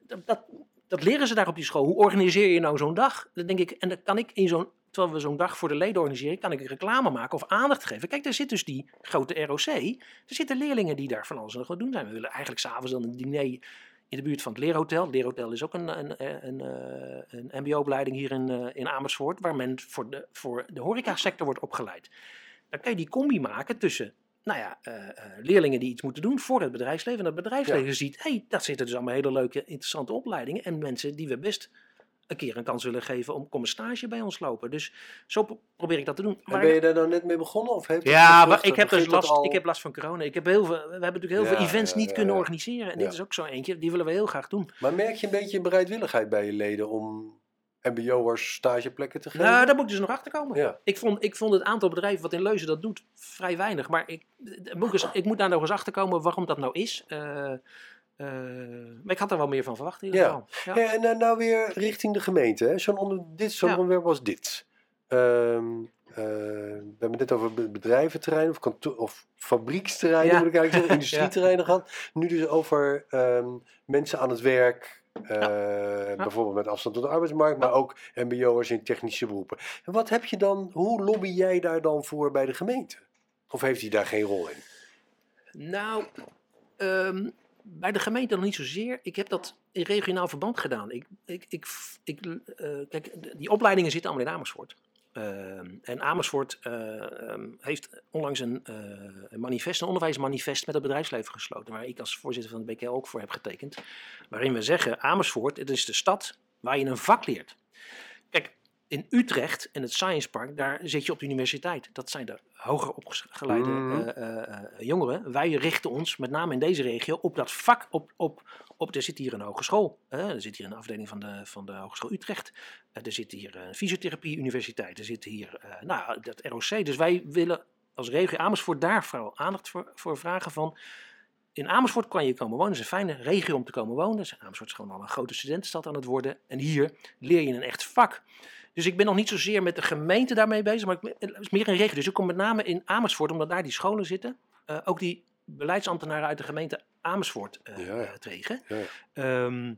Speaker 3: Dat, dat, dat leren ze daar op die school. Hoe organiseer je nou zo'n dag? Dan denk ik, en dan kan ik in zo'n, terwijl we zo'n dag voor de leden organiseren, kan ik reclame maken of aandacht geven. Kijk, daar zit dus die grote ROC. Er zitten leerlingen die daar van alles nog wat doen zijn. We willen eigenlijk s'avonds dan een diner in de buurt van het Leerhotel. Het Leerhotel is ook een, een, een, een, een mbo-opleiding hier in, eh, in Amersfoort, waar men voor de, voor de horecasector wordt opgeleid. Dan kan je die combi maken tussen nou ja, eh, eh, leerlingen die iets moeten doen voor het bedrijfsleven. En dat bedrijfsleven ziet, hé, hey, dat zitten dus allemaal hele leuke, interessante opleidingen. En mensen die we best een keer een kans willen geven om kom een stage bij ons lopen. Dus zo pro- probeer ik dat te doen.
Speaker 2: En
Speaker 3: Maar-
Speaker 2: ben je daar nou net mee begonnen? Of heeft
Speaker 3: ja, maar ik heb, dus last,
Speaker 2: al-
Speaker 3: ik heb last van corona. Ik heb heel veel, we hebben natuurlijk heel
Speaker 2: Ja,
Speaker 3: veel events
Speaker 2: ja,
Speaker 3: niet
Speaker 2: ja,
Speaker 3: kunnen
Speaker 2: ja.
Speaker 3: organiseren. En
Speaker 2: Ja.
Speaker 3: dit is ook zo eentje, die willen we heel graag doen.
Speaker 2: Maar merk je een beetje een bereidwilligheid bij je leden om mbo'ers stageplekken te geven?
Speaker 3: Nou, daar moet ik dus nog achter komen.
Speaker 2: Ja.
Speaker 3: Ik, vond, ik vond het aantal bedrijven wat in Leuzen dat doet vrij weinig. Maar ik, moet eens- ik moet daar nog eens achter komen waarom dat nou is. Eh, eh, maar ik had er wel meer van verwacht in ieder
Speaker 2: Ja.
Speaker 3: geval. Ja.
Speaker 2: Ja, en dan nou weer richting de gemeente. hè. Zo'n onder, dit zo'n
Speaker 3: Ja.
Speaker 2: onderwerp als dit. Ehm, eh, we hebben het net over be- bedrijventerreinen of, kantoor, of fabrieksterreinen,
Speaker 3: Ja.
Speaker 2: moet ik eigenlijk zeggen, industrieterreinen gehad. Nu dus over ehm, mensen aan het werk, eh, bijvoorbeeld met afstand tot de arbeidsmarkt, maar ook mbo'ers in technische beroepen. En wat heb je dan, hoe lobby jij daar dan voor bij de gemeente? Of heeft hij daar geen rol in?
Speaker 3: Nou, ehm, bij de gemeente nog niet zozeer. Ik heb dat in regionaal verband gedaan. Ik, ik, ik, ik, eh, kijk, die opleidingen zitten allemaal in Amersfoort. Ehm, en Amersfoort eh, ehm, heeft onlangs een, eh, een manifest, een onderwijsmanifest met het bedrijfsleven gesloten, waar ik als voorzitter van de BKL ook voor heb getekend. Waarin we zeggen, Amersfoort, het is de stad waar je een vak leert. Kijk, in Utrecht, in het Science Park, daar zit je op de universiteit. Dat zijn de hoger opgeleide
Speaker 2: Mhm.
Speaker 3: eh, eh, eh, jongeren. Wij richten ons, met name in deze regio, op dat vak. Op, op, op, er zit hier een hogeschool. er zit hier een afdeling van de, van de Hogeschool Utrecht. Er zit hier een fysiotherapie universiteit. Er zit hier nou, dat ROC. Dus wij willen als regio Amersfoort daar vooral aandacht voor, voor vragen van... In Amersfoort kan je komen wonen. Het is een fijne regio om te komen wonen. Dus Amersfoort is gewoon al een grote studentenstad aan het worden. En hier leer je een echt vak. Dus ik ben nog niet zozeer met de gemeente daarmee bezig, maar ik het is meer een regio. Dus ik kom met name in Amersfoort, omdat daar die scholen zitten. eh, ook die beleidsambtenaren uit de gemeente Amersfoort eh,
Speaker 2: Ja, ja.
Speaker 3: tegen.
Speaker 2: Ja.
Speaker 3: Ehm,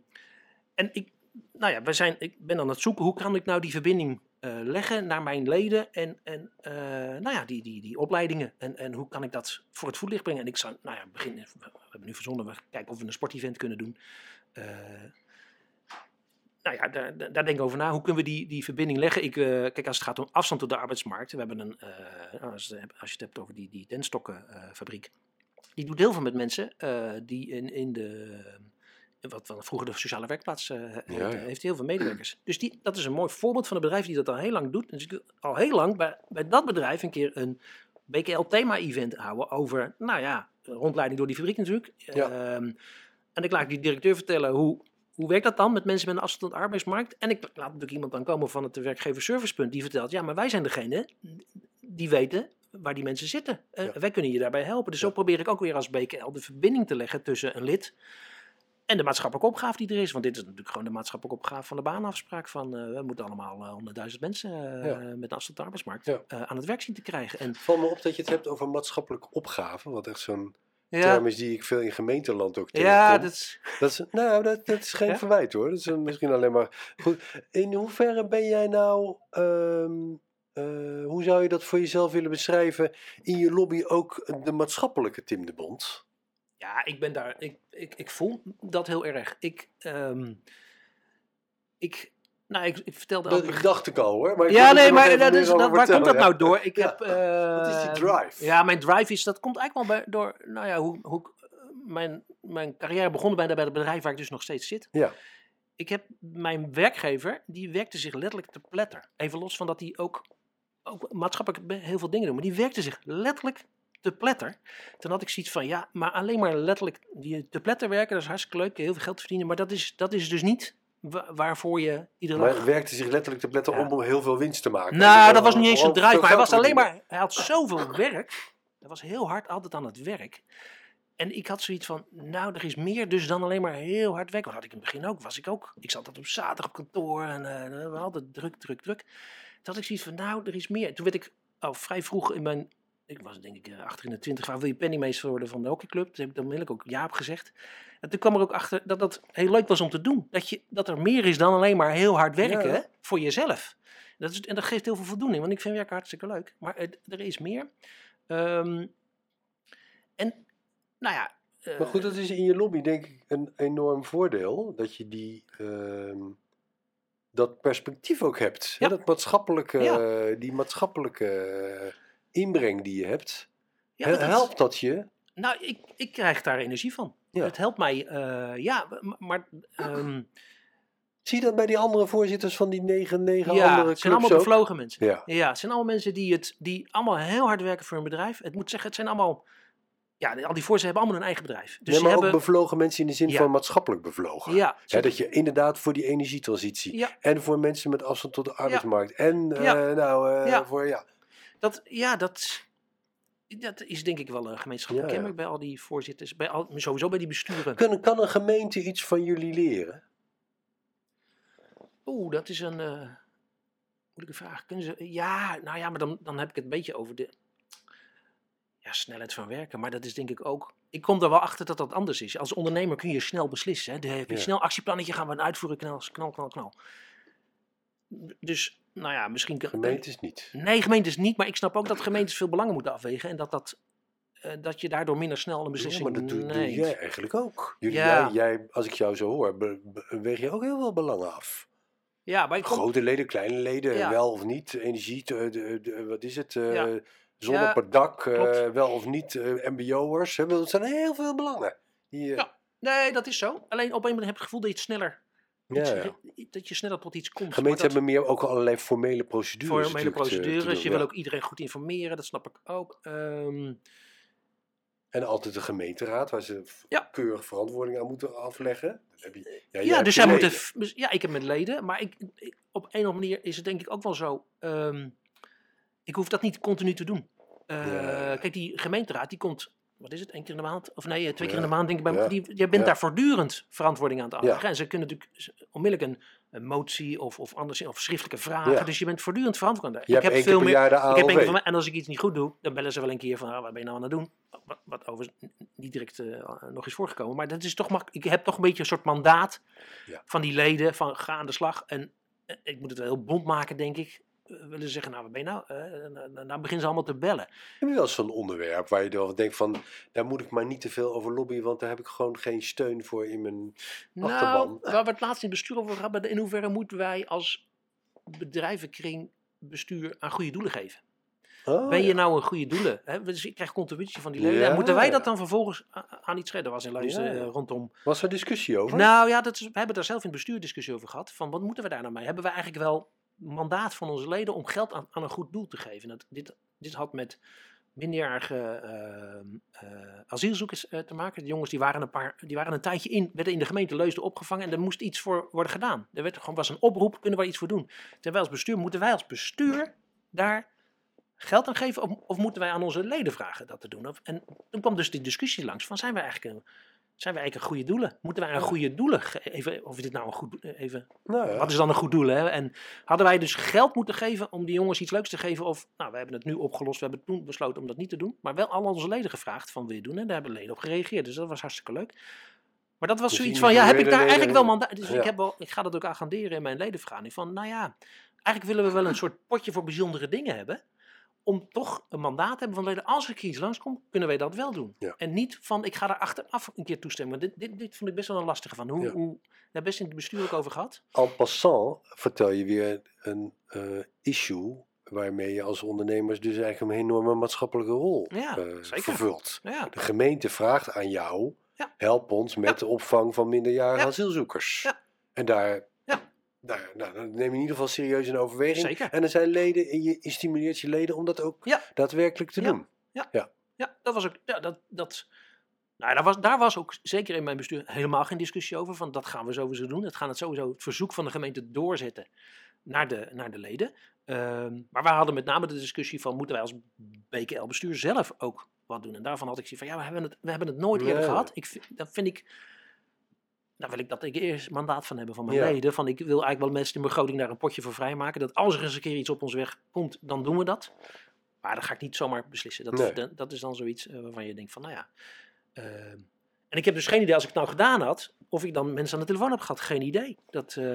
Speaker 3: en ik, nou ja, wij zijn, ik ben aan het zoeken hoe kan ik nou die verbinding eh, leggen naar mijn leden en, en nou ja, die, die, die opleidingen. En, en hoe kan ik dat voor het voetlicht brengen? En ik zou, nou ja, beginnen, we hebben nu verzonnen, we kijken of we een sportevent kunnen doen. Nou ja, daar, denk ik over na. Hoe kunnen we die, die verbinding leggen? Ik, eh, kijk, als het gaat om afstand tot de arbeidsmarkt. We hebben een, eh, als, je- als je het hebt over die, die tenstokkenfabriek. die doet heel veel met mensen eh, die in, in de, wat wat vroeger de sociale werkplaats eh, heette,
Speaker 2: Ja, ja.
Speaker 3: heeft heel veel medewerkers. Dus die, dat is een mooi voorbeeld van een bedrijf die dat al heel lang doet. Dus ik wil al heel lang bij, bij dat bedrijf een keer een BKL thema-event houden over, nou ja, rondleiding door die fabriek natuurlijk.
Speaker 2: Ja.
Speaker 3: Ehm, en ik laat die directeur vertellen hoe, hoe werkt dat dan met mensen met een afstand tot de arbeidsmarkt? En ik laat natuurlijk iemand dan komen van het werkgeverservicepunt die vertelt, ja, maar wij zijn degene die weten waar die mensen zitten. Eh,
Speaker 2: Ja.
Speaker 3: Wij kunnen je daarbij helpen. Dus
Speaker 2: Ja.
Speaker 3: zo probeer ik ook weer als BKL de verbinding te leggen tussen een lid en de maatschappelijke opgave die er is. Want dit is natuurlijk gewoon de maatschappelijke opgave van de baanafspraak. Van eh, we moeten allemaal eh, 100.000 mensen
Speaker 2: Ja.
Speaker 3: met een afstand arbeidsmarkt aan het werk zien te krijgen. En,
Speaker 2: Het valt me op dat je het hebt over maatschappelijke opgave, wat echt zo'n
Speaker 3: ja,
Speaker 2: term is die ik veel in gemeenteland ook tegenkom.
Speaker 3: ja, dat is,
Speaker 2: Dat is, nou, dat, dat is geen
Speaker 3: Ja?
Speaker 2: verwijt hoor. Dat is een- misschien alleen maar goed. In hoeverre ben jij nou, ehm, eh, hoe zou je dat voor jezelf willen beschrijven, in je lobby ook de maatschappelijke Tim de Bond?
Speaker 3: Ja, ik ben daar. Ik, ik, ik voel dat heel erg. Ik. ehm, ik nou, ik, ik vertelde
Speaker 2: Dat, ik dacht ik al hoor. Maar ik
Speaker 3: Ja, nee, maar dat is, dat, waar komt dat nou door? Ik heb. eh,
Speaker 2: Wat is die drive?
Speaker 3: Ja, mijn drive is. Dat komt eigenlijk wel bij, door. Nou ja, hoe, hoe ik, eh, mijn, mijn carrière begonnen bij, bij het bedrijf waar ik dus nog steeds zit.
Speaker 2: Ja.
Speaker 3: Ik heb mijn werkgever, die werkte zich letterlijk te pletter. Even los van dat hij ook, ook maatschappelijk heel veel dingen doet. Maar die werkte zich letterlijk te pletter. Toen had ik zoiets van, ja, maar alleen maar letterlijk die te pletter werken, dat is hartstikke leuk, heel veel geld verdienen. Maar dat is, dat is dus niet waarvoor je iedere
Speaker 2: Maar
Speaker 3: dag...
Speaker 2: werkte zich letterlijk te pletten
Speaker 3: Ja.
Speaker 2: om heel veel winst te maken.
Speaker 3: Nou,
Speaker 2: Dus
Speaker 3: dat was niet eens een drive, maar hij was alleen maar, hij had zoveel werk. Hij was heel hard altijd aan het werk. En ik had zoiets van, nou, er is meer dus dan alleen maar heel hard werken. Want had ik in het begin ook, was ik ook. Ik zat altijd op zaterdag op kantoor en eh, we hadden druk, druk, druk. Toen had ik zoiets van, nou, er is meer. Toen werd ik al vrij vroeg in mijn, ik was denk ik eh, achter in de twintig, waar wil je penningmeester worden van de hockeyclub? Toen heb ik dan onmiddellijk ook ja op gezegd. En toen kwam er ook achter dat dat heel leuk was om te doen. Dat, je, dat er meer is dan alleen maar heel hard werken
Speaker 2: Ja.
Speaker 3: voor jezelf. Dat is, en dat geeft heel veel voldoening, want ik vind werken hartstikke leuk. Maar er is meer. Ehm, en, nou ja. eh,
Speaker 2: Maar goed, dat is in je lobby denk ik een enorm voordeel. Dat je die, ehm, dat perspectief ook hebt. hè,
Speaker 3: Ja.
Speaker 2: Dat maatschappelijke,
Speaker 3: Ja.
Speaker 2: die maatschappelijke eh, inbreng die je hebt.
Speaker 3: ja,
Speaker 2: Hel-
Speaker 3: dat-
Speaker 2: helpt dat je?
Speaker 3: Nou, ik, ik krijg daar energie van.
Speaker 2: Ja.
Speaker 3: Het helpt mij, eh, ja, maar ehm,
Speaker 2: Zie je dat bij die andere voorzitters van die negen, negen
Speaker 3: ja,
Speaker 2: andere
Speaker 3: het zijn
Speaker 2: clubs
Speaker 3: allemaal
Speaker 2: ook?
Speaker 3: bevlogen mensen.
Speaker 2: Ja.
Speaker 3: Ja, het zijn allemaal mensen die, het, die allemaal heel hard werken voor een bedrijf. Het moet zeggen, het zijn allemaal, ja, al die voorzitters hebben allemaal een eigen bedrijf. Dus
Speaker 2: nee,
Speaker 3: ze
Speaker 2: maar
Speaker 3: hebben,
Speaker 2: ook bevlogen mensen in de zin
Speaker 3: Ja.
Speaker 2: van maatschappelijk bevlogen.
Speaker 3: ja,
Speaker 2: dat je inderdaad voor die energietransitie en voor mensen met afstand tot de arbeidsmarkt en eh, nou eh,
Speaker 3: Ja.
Speaker 2: voor ja.
Speaker 3: Dat, ja, dat, dat is denk ik wel een gemeenschappelijk
Speaker 2: Ja, ja.
Speaker 3: kenmerk bij al die voorzitters, bij al, sowieso bij die besturen.
Speaker 2: Kan, kan een gemeente iets van jullie leren?
Speaker 3: Oeh, dat is een eh, moeilijke vraag. Kunnen ze, ja, nou ja, maar dan, dan heb ik het een beetje over de ja, snelheid van werken. Maar dat is denk ik ook. Ik kom er wel achter dat dat anders is. Als ondernemer kun je snel beslissen. Hè. Dan heb je
Speaker 2: Ja.
Speaker 3: snel actieplannetje, gaan we uitvoeren, knal, knal, knal, knal. Dus, nou ja, misschien.
Speaker 2: Gemeentes niet.
Speaker 3: Nee, gemeentes niet. Maar ik snap ook dat gemeentes veel belangen moeten afwegen. En dat, dat, eh, dat je daardoor minder snel een
Speaker 2: Ja,
Speaker 3: beslissing
Speaker 2: maar dat doe, doe
Speaker 3: neemt.
Speaker 2: jij eigenlijk ook. Jullie,
Speaker 3: Ja.
Speaker 2: jij, jij, als ik jou zo hoor, be- be- weeg je ook heel veel belangen af.
Speaker 3: Ja, maar ik kom,
Speaker 2: Grote leden, kleine leden,
Speaker 3: Ja.
Speaker 2: wel of niet, energie, de, de, de- wat is het, eh,
Speaker 3: Ja.
Speaker 2: zon
Speaker 3: Ja,
Speaker 2: op het dak, eh, wel of niet, mbo'ers. Dat zijn heel veel belangen. Die,
Speaker 3: Ja. Nee, dat is zo. Alleen op een moment heb je het gevoel dat je het sneller
Speaker 2: Ja,
Speaker 3: iets-
Speaker 2: ja.
Speaker 3: dat je sneller tot iets komt.
Speaker 2: Gemeenten
Speaker 3: dat-
Speaker 2: hebben meer ook allerlei formele procedures.
Speaker 3: formele
Speaker 2: te- te
Speaker 3: procedures.
Speaker 2: doen,
Speaker 3: je wil ook iedereen goed informeren, dat snap ik ook. Ehm,
Speaker 2: En altijd de gemeenteraad, waar ze
Speaker 3: Ja.
Speaker 2: keurig verantwoording aan moeten afleggen. Heb je, ja,
Speaker 3: dus zij moeten. dus- Ja, ik heb met leden, maar ik, ik- op een of andere manier is het denk ik ook wel zo. ehm, ik hoef dat niet continu te doen. Eh,
Speaker 2: Ja.
Speaker 3: Kijk, die gemeenteraad die komt. Wat is het, één keer in de maand? Of nee, eh, twee keer in de maand denk ik. Bij,
Speaker 2: Ja.
Speaker 3: die, jij bent
Speaker 2: Ja.
Speaker 3: daar voortdurend verantwoording aan het afleggen. En ze kunnen natuurlijk onmiddellijk een, een motie of, of anders of schriftelijke vragen. Dus je bent voortdurend verantwoordelijk.
Speaker 2: Je één
Speaker 3: Ik heb één
Speaker 2: ALW.
Speaker 3: keer van mij, en als ik iets niet goed doe, dan bellen ze wel een keer van, ah, wat ben je nou aan het doen? Wat, wat overigens niet direct eh, nog is voorgekomen. Maar dat is toch mak ik heb toch een beetje een soort mandaat van die leden, van ga aan de slag. En eh, ik moet het wel heel bond maken, denk ik. Willen ze zeggen, nou, wat ben je nou? En dan beginnen ze allemaal te bellen.
Speaker 2: Heb je wel eens zo'n onderwerp waar je dan denkt van, daar moet ik maar niet te veel over lobbyen, want daar heb ik gewoon geen steun voor in mijn
Speaker 3: Nou,
Speaker 2: achterban.
Speaker 3: waar we het laatst in het bestuur over hebben, in hoeverre moeten wij als bedrijvenkring bestuur aan goede doelen geven?
Speaker 2: Oh,
Speaker 3: Ben je
Speaker 2: ja.
Speaker 3: nou een goede doelen? Hè? Dus ik krijg contributie van die leden. En Moeten wij dat dan vervolgens aan iets redden? was in luister
Speaker 2: Ja.
Speaker 3: eh, rondom.
Speaker 2: Was er discussie over?
Speaker 3: Nou ja, dat is, we hebben daar zelf in het bestuur discussie over gehad. Van wat moeten we daar nou mee? Hebben we eigenlijk wel mandaat van onze leden om geld aan, aan een goed doel te geven? Dat, dit, dit had met minderjarige ehm, eh, asielzoekers eh, te maken. De jongens die waren, een paar, die waren een tijdje in, werden in de gemeente Leusden opgevangen en er moest iets voor worden gedaan. Er werd, gewoon was een oproep, kunnen we iets voor doen? Terwijl als bestuur, moeten wij als bestuur daar geld aan geven of, of moeten wij aan onze leden vragen dat te doen? Of, en toen kwam dus die discussie langs van zijn wij eigenlijk een, zijn wij eigenlijk een goede doelen? Moeten wij een goede doelen geven? Of is dit nou een goed doel- even,
Speaker 2: Nou ja.
Speaker 3: wat is dan een goed doel? Hè? En hadden wij dus geld moeten geven om die jongens iets leuks te geven? Of, nou, we hebben het nu opgelost, we hebben toen besloten om dat niet te doen. Maar wel al onze leden gevraagd van wil je doen? En daar hebben leden op gereageerd. Dus dat was hartstikke leuk. Maar dat was
Speaker 2: Dus
Speaker 3: zoiets van, ja, heb ik daar eigenlijk wel mandaat? Dus
Speaker 2: ja.
Speaker 3: ik, heb wel, ik ga dat ook agenderen in mijn ledenvergadering. Van, nou ja, eigenlijk willen we wel een soort potje voor bijzondere dingen hebben. Om toch een mandaat te hebben van leden. Als ik iets langskom, kunnen wij dat wel doen.
Speaker 2: Ja.
Speaker 3: En niet van, ik ga daar achteraf een keer toestemmen. Dit, dit, dit vond ik best wel een lastige van. Hoe,
Speaker 2: Ja.
Speaker 3: hoe, daar best in het bestuur ook over gehad.
Speaker 2: En passant vertel je weer een eh, issue waarmee je als ondernemers dus eigenlijk een enorme maatschappelijke rol
Speaker 3: Ja,
Speaker 2: eh,
Speaker 3: zeker.
Speaker 2: vervult.
Speaker 3: Ja,
Speaker 2: De gemeente vraagt aan jou, help ons met de opvang van minderjarige
Speaker 3: Ja.
Speaker 2: asielzoekers. En daar,
Speaker 3: Ja.
Speaker 2: daar nou, dat neem je in ieder geval serieus in overweging.
Speaker 3: Zeker.
Speaker 2: En er zijn leden, en je, stimuleert je leden om dat ook
Speaker 3: Ja.
Speaker 2: daadwerkelijk te
Speaker 3: Ja.
Speaker 2: doen.
Speaker 3: ja, dat was ook. Ja, dat, dat, nou, daar, was, daar was ook zeker in mijn bestuur helemaal geen discussie over. Van dat gaan we sowieso doen. Het gaan het sowieso het verzoek van de gemeente doorzetten naar de, naar de leden. Ehm, maar wij hadden met name de discussie van moeten wij als BKL-bestuur zelf ook wat doen. En daarvan had ik zoiets van ja, we hebben het, we hebben het nooit eerder gehad. Ik, dat vind ik. Daar wil ik dat ik eerst mandaat van hebben van mijn
Speaker 2: Ja.
Speaker 3: leden. Van ik wil eigenlijk wel mensen in de begroting daar een potje voor vrijmaken. Dat als er eens een keer iets op ons weg komt, dan doen we dat. Maar dat ga ik niet zomaar beslissen. Dat,
Speaker 2: Nee.
Speaker 3: dat, dat is dan zoiets eh, waarvan je denkt van nou ja. ehm, en ik heb dus geen idee als ik het nou gedaan had, of ik dan mensen aan de telefoon heb gehad. Geen idee. Dat, eh,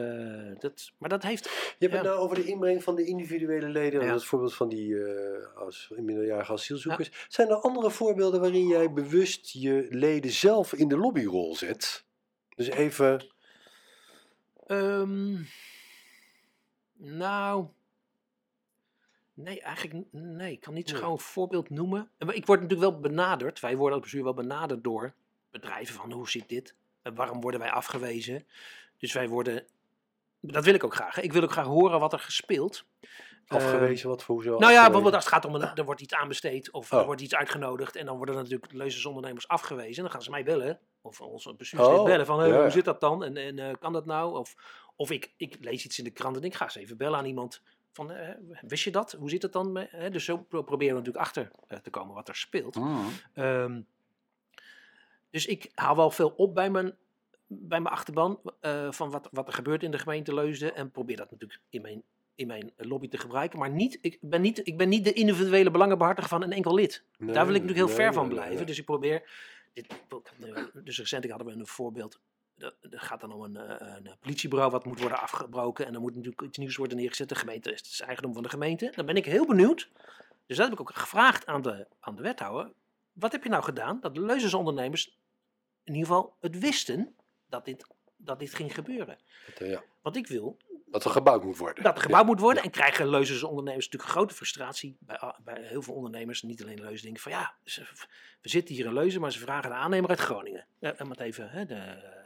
Speaker 3: dat, maar dat heeft.
Speaker 2: Je hebt het
Speaker 3: Ja.
Speaker 2: nou over de inbreng van de individuele leden.
Speaker 3: Ja.
Speaker 2: Dat voorbeeld van die eh, als minderjarige asielzoekers. Zijn er andere voorbeelden waarin jij bewust je leden zelf in de lobbyrol zet? Dus even,
Speaker 3: ehm, nou. Nee, eigenlijk nee. Ik kan niet zo gauw een voorbeeld noemen. En Ik word natuurlijk wel benaderd. Wij worden als bestuur wel benaderd door bedrijven van hoe zit dit? Waarom worden wij afgewezen? Dus wij worden. Dat wil ik ook graag. hè. Ik wil ook graag horen wat er gespeeld.
Speaker 2: afgewezen, wat voor zo?
Speaker 3: Nou ja, bijvoorbeeld als het gaat om een, er wordt iets aanbesteed of
Speaker 2: Oh.
Speaker 3: er wordt iets uitgenodigd en dan worden natuurlijk lezersondernemers afgewezen. En dan gaan ze mij bellen of ons bestuurslid
Speaker 2: Oh,
Speaker 3: bellen van hey,
Speaker 2: ja, ja.
Speaker 3: hoe zit dat dan en, en eh, kan dat nou? Of, of ik, ik lees iets in de krant en ik ga eens even bellen aan iemand van eh, wist je dat? Hoe zit het dan? Dus zo pro- proberen we natuurlijk achter eh, te komen wat er speelt.
Speaker 2: Mm.
Speaker 3: Ehm, dus ik haal wel veel op bij mijn, bij mijn achterban van wat, wat er gebeurt in de gemeente Leusden. En probeer dat natuurlijk in mijn, in mijn lobby te gebruiken. Maar niet, ik, ben niet, ik ben niet de individuele belangenbehartiger van een enkel lid.
Speaker 2: Nee,
Speaker 3: Daar wil ik natuurlijk heel
Speaker 2: nee,
Speaker 3: ver van blijven.
Speaker 2: nee.
Speaker 3: Dus ik probeer. Dit, dus recent hadden we een voorbeeld. Dat dat gaat dan om een, eh, een politiebureau wat moet worden afgebroken. En dan moet natuurlijk iets nieuws worden neergezet. De gemeente is het is eigendom van de gemeente. Dan ben ik heel benieuwd. Dus dat heb ik ook gevraagd aan de, aan de wethouder. Wat heb je nou gedaan dat de leuzensondernemers in ieder geval het wisten dat dit, dat dit ging gebeuren?
Speaker 2: Dat, eh, ja,
Speaker 3: Want ik wil
Speaker 2: dat er gebouwd moet worden.
Speaker 3: dat er gebouwd moet worden. En krijgen leuzensondernemers natuurlijk een grote frustratie. Bij, a- bij heel veel ondernemers, niet alleen Leuzen, denken van ja, ze- we zitten hier in Leuzen, maar ze vragen de aannemer uit Groningen. Ja, om het even hè, de,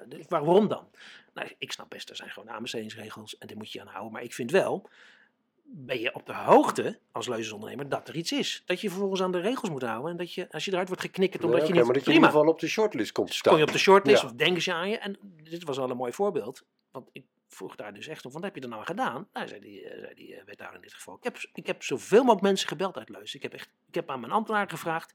Speaker 3: dus waar- waarom dan? Nou, ik snap best, er zijn gewoon aanbestedingsregels en die moet je aan houden. Maar ik vind wel, ben je op de hoogte als leuzesondernemer dat er iets is. Dat je vervolgens aan de regels moet houden. En dat je, als je eruit wordt geknikkerd omdat
Speaker 2: Ja,
Speaker 3: je niet...
Speaker 2: maar dat je in ieder geval op de shortlist komt te staan.
Speaker 3: kom je op de shortlist
Speaker 2: Ja.
Speaker 3: of denken ze aan je. En dit was wel een mooi voorbeeld. Want ik vroeg daar dus echt om, wat heb je er nou aan gedaan? Nou, zei die, eh, zei die eh, wethouder in dit geval. Ik heb, ik heb zoveel mogelijk mensen gebeld uit Leus. Ik heb, echt, ik heb aan mijn ambtenaar gevraagd.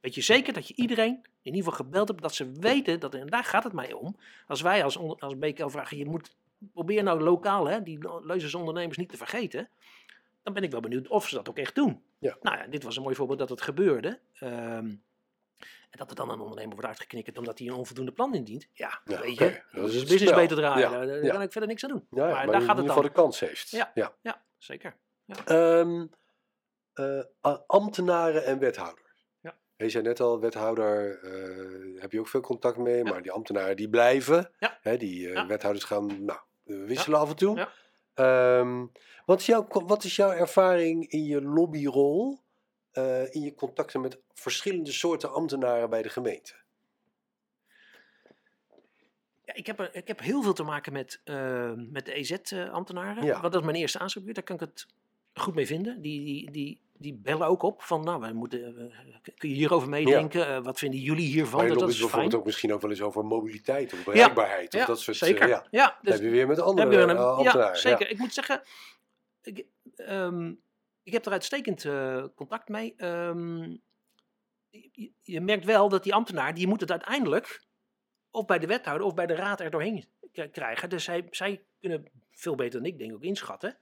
Speaker 3: Weet je zeker dat je iedereen in ieder geval gebeld hebt, dat ze weten, dat, en daar gaat het mij om. Als wij als, als BKO vragen, je moet, probeer nou lokaal hè, die ondernemers niet te vergeten. Dan ben ik wel benieuwd of ze dat ook echt doen.
Speaker 2: Ja.
Speaker 3: Nou ja, dit was een mooi voorbeeld dat het gebeurde. Ehm, en dat er dan een ondernemer wordt uitgeknikkerd omdat hij een onvoldoende plan indient. Ja,
Speaker 2: Ja,
Speaker 3: weet je,
Speaker 2: dat
Speaker 3: dat
Speaker 2: is
Speaker 3: is
Speaker 2: het
Speaker 3: business beter draaien. Daar, kan ik verder niks aan doen.
Speaker 2: Ja, maar,
Speaker 3: daar gaat het dan.
Speaker 2: de kans heeft.
Speaker 3: Ja.
Speaker 2: ja.
Speaker 3: Ja, zeker.
Speaker 2: Ehm, eh, ambtenaren en wethouders.
Speaker 3: Ja.
Speaker 2: Je zei net al, wethouder eh, heb je ook veel contact mee, maar die ambtenaren die blijven.
Speaker 3: Ja.
Speaker 2: Hè, die eh,
Speaker 3: Ja.
Speaker 2: wethouders gaan nou, wisselen af en toe.
Speaker 3: Ja.
Speaker 2: Ehm, wat, is jouw, wat is jouw ervaring in je lobbyrol, eh, in je contacten met verschillende soorten ambtenaren bij de gemeente?
Speaker 3: Ja, ik, heb, ik heb heel veel te maken met, eh, met de EZ-ambtenaren.
Speaker 2: Ja.
Speaker 3: Want dat is mijn eerste aanspreekpunt. Daar kan ik het goed mee vinden. Die, die, die, die bellen ook op van, nou, wij moeten, kun je hierover meedenken? Eh, wat vinden jullie hiervan?
Speaker 2: Maar
Speaker 3: Dat, dat is fijn.
Speaker 2: bijvoorbeeld ook misschien ook wel eens over mobiliteit of bereikbaarheid. Of
Speaker 3: Ja,
Speaker 2: dat soort
Speaker 3: zeker.
Speaker 2: ja.
Speaker 3: Ja, dus
Speaker 2: heb je weer met andere
Speaker 3: we
Speaker 2: ambtenaren.
Speaker 3: Ja, zeker. Ik moet zeggen, ik, ehm, ik heb er uitstekend eh, contact mee. Ehm, je, je merkt wel dat die ambtenaar, die moet het uiteindelijk of bij de wethouder of bij de raad er doorheen krijgen. Dus zij, zij kunnen veel beter dan ik denk ook inschatten.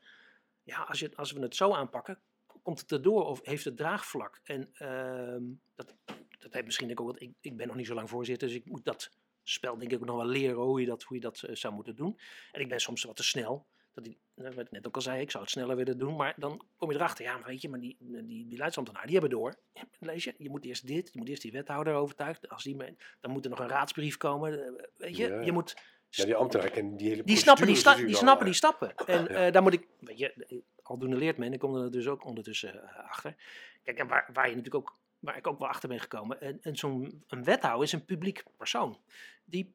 Speaker 3: Ja, als, je, als we het zo aanpakken, komt het erdoor of heeft het draagvlak? En ehm, dat, dat heeft misschien ook, want ik, ik ben nog niet zo lang voorzitter, dus ik moet dat spel denk ik ook nog wel leren hoe je dat, hoe je dat eh, zou moeten doen. En ik ben soms wat te snel. Dat ik, eh, wat ik net ook al zei, ik zou het sneller willen doen. Maar dan kom je erachter, ja, maar weet je, maar die, die beleidsambtenaren, die hebben door. Lees je, je moet eerst dit, je moet eerst die wethouder overtuigen. Als die, dan moet er nog een raadsbrief komen. eh, Weet je,
Speaker 2: Ja.
Speaker 3: je moet...
Speaker 2: Ja, die ambtenaren die hele
Speaker 3: Die snappen die, sta- die, snappen die stappen. En
Speaker 2: Ja.
Speaker 3: eh, daar moet ik, weet je, aldoende leert men. Ik kom er dus ook ondertussen eh, achter. Kijk, en waar, waar je natuurlijk ook, waar ik ook wel achter ben gekomen. En, en zo'n een wethouder is een publiek persoon. Die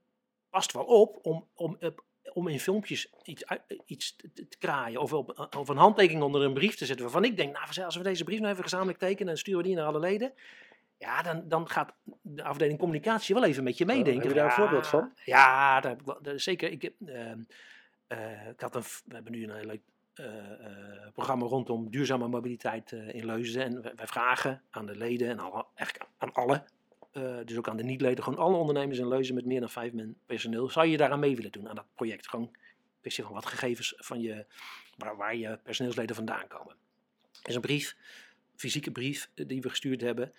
Speaker 3: past wel op om, om, eh, om in filmpjes iets, iets te, kraaien. Of, op, of een handtekening onder een brief te zetten. Waarvan ik denk, nou, als we deze brief nou even gezamenlijk tekenen en sturen we die naar alle leden. Ja, dan, dan gaat de afdeling communicatie wel even met je meedenken.
Speaker 2: heb je daar een
Speaker 3: Ja,
Speaker 2: voorbeeld van?
Speaker 3: Ja, daar heb ik wel, daar- zeker. Ik, heb, eh, ik had een, we hebben nu een heel leuk eh, eh, programma rondom duurzame mobiliteit eh, in Leuzen. En wij, wij vragen aan de leden en alle, eigenlijk aan alle, eh, dus ook aan de niet-leden, gewoon alle ondernemers in Leuzen met meer dan vijf man personeel, zou je daaraan mee willen doen, aan dat project? Gewoon kwestie van wat gegevens van je, waar, waar je personeelsleden vandaan komen. Is een brief, fysieke brief eh, die we gestuurd hebben.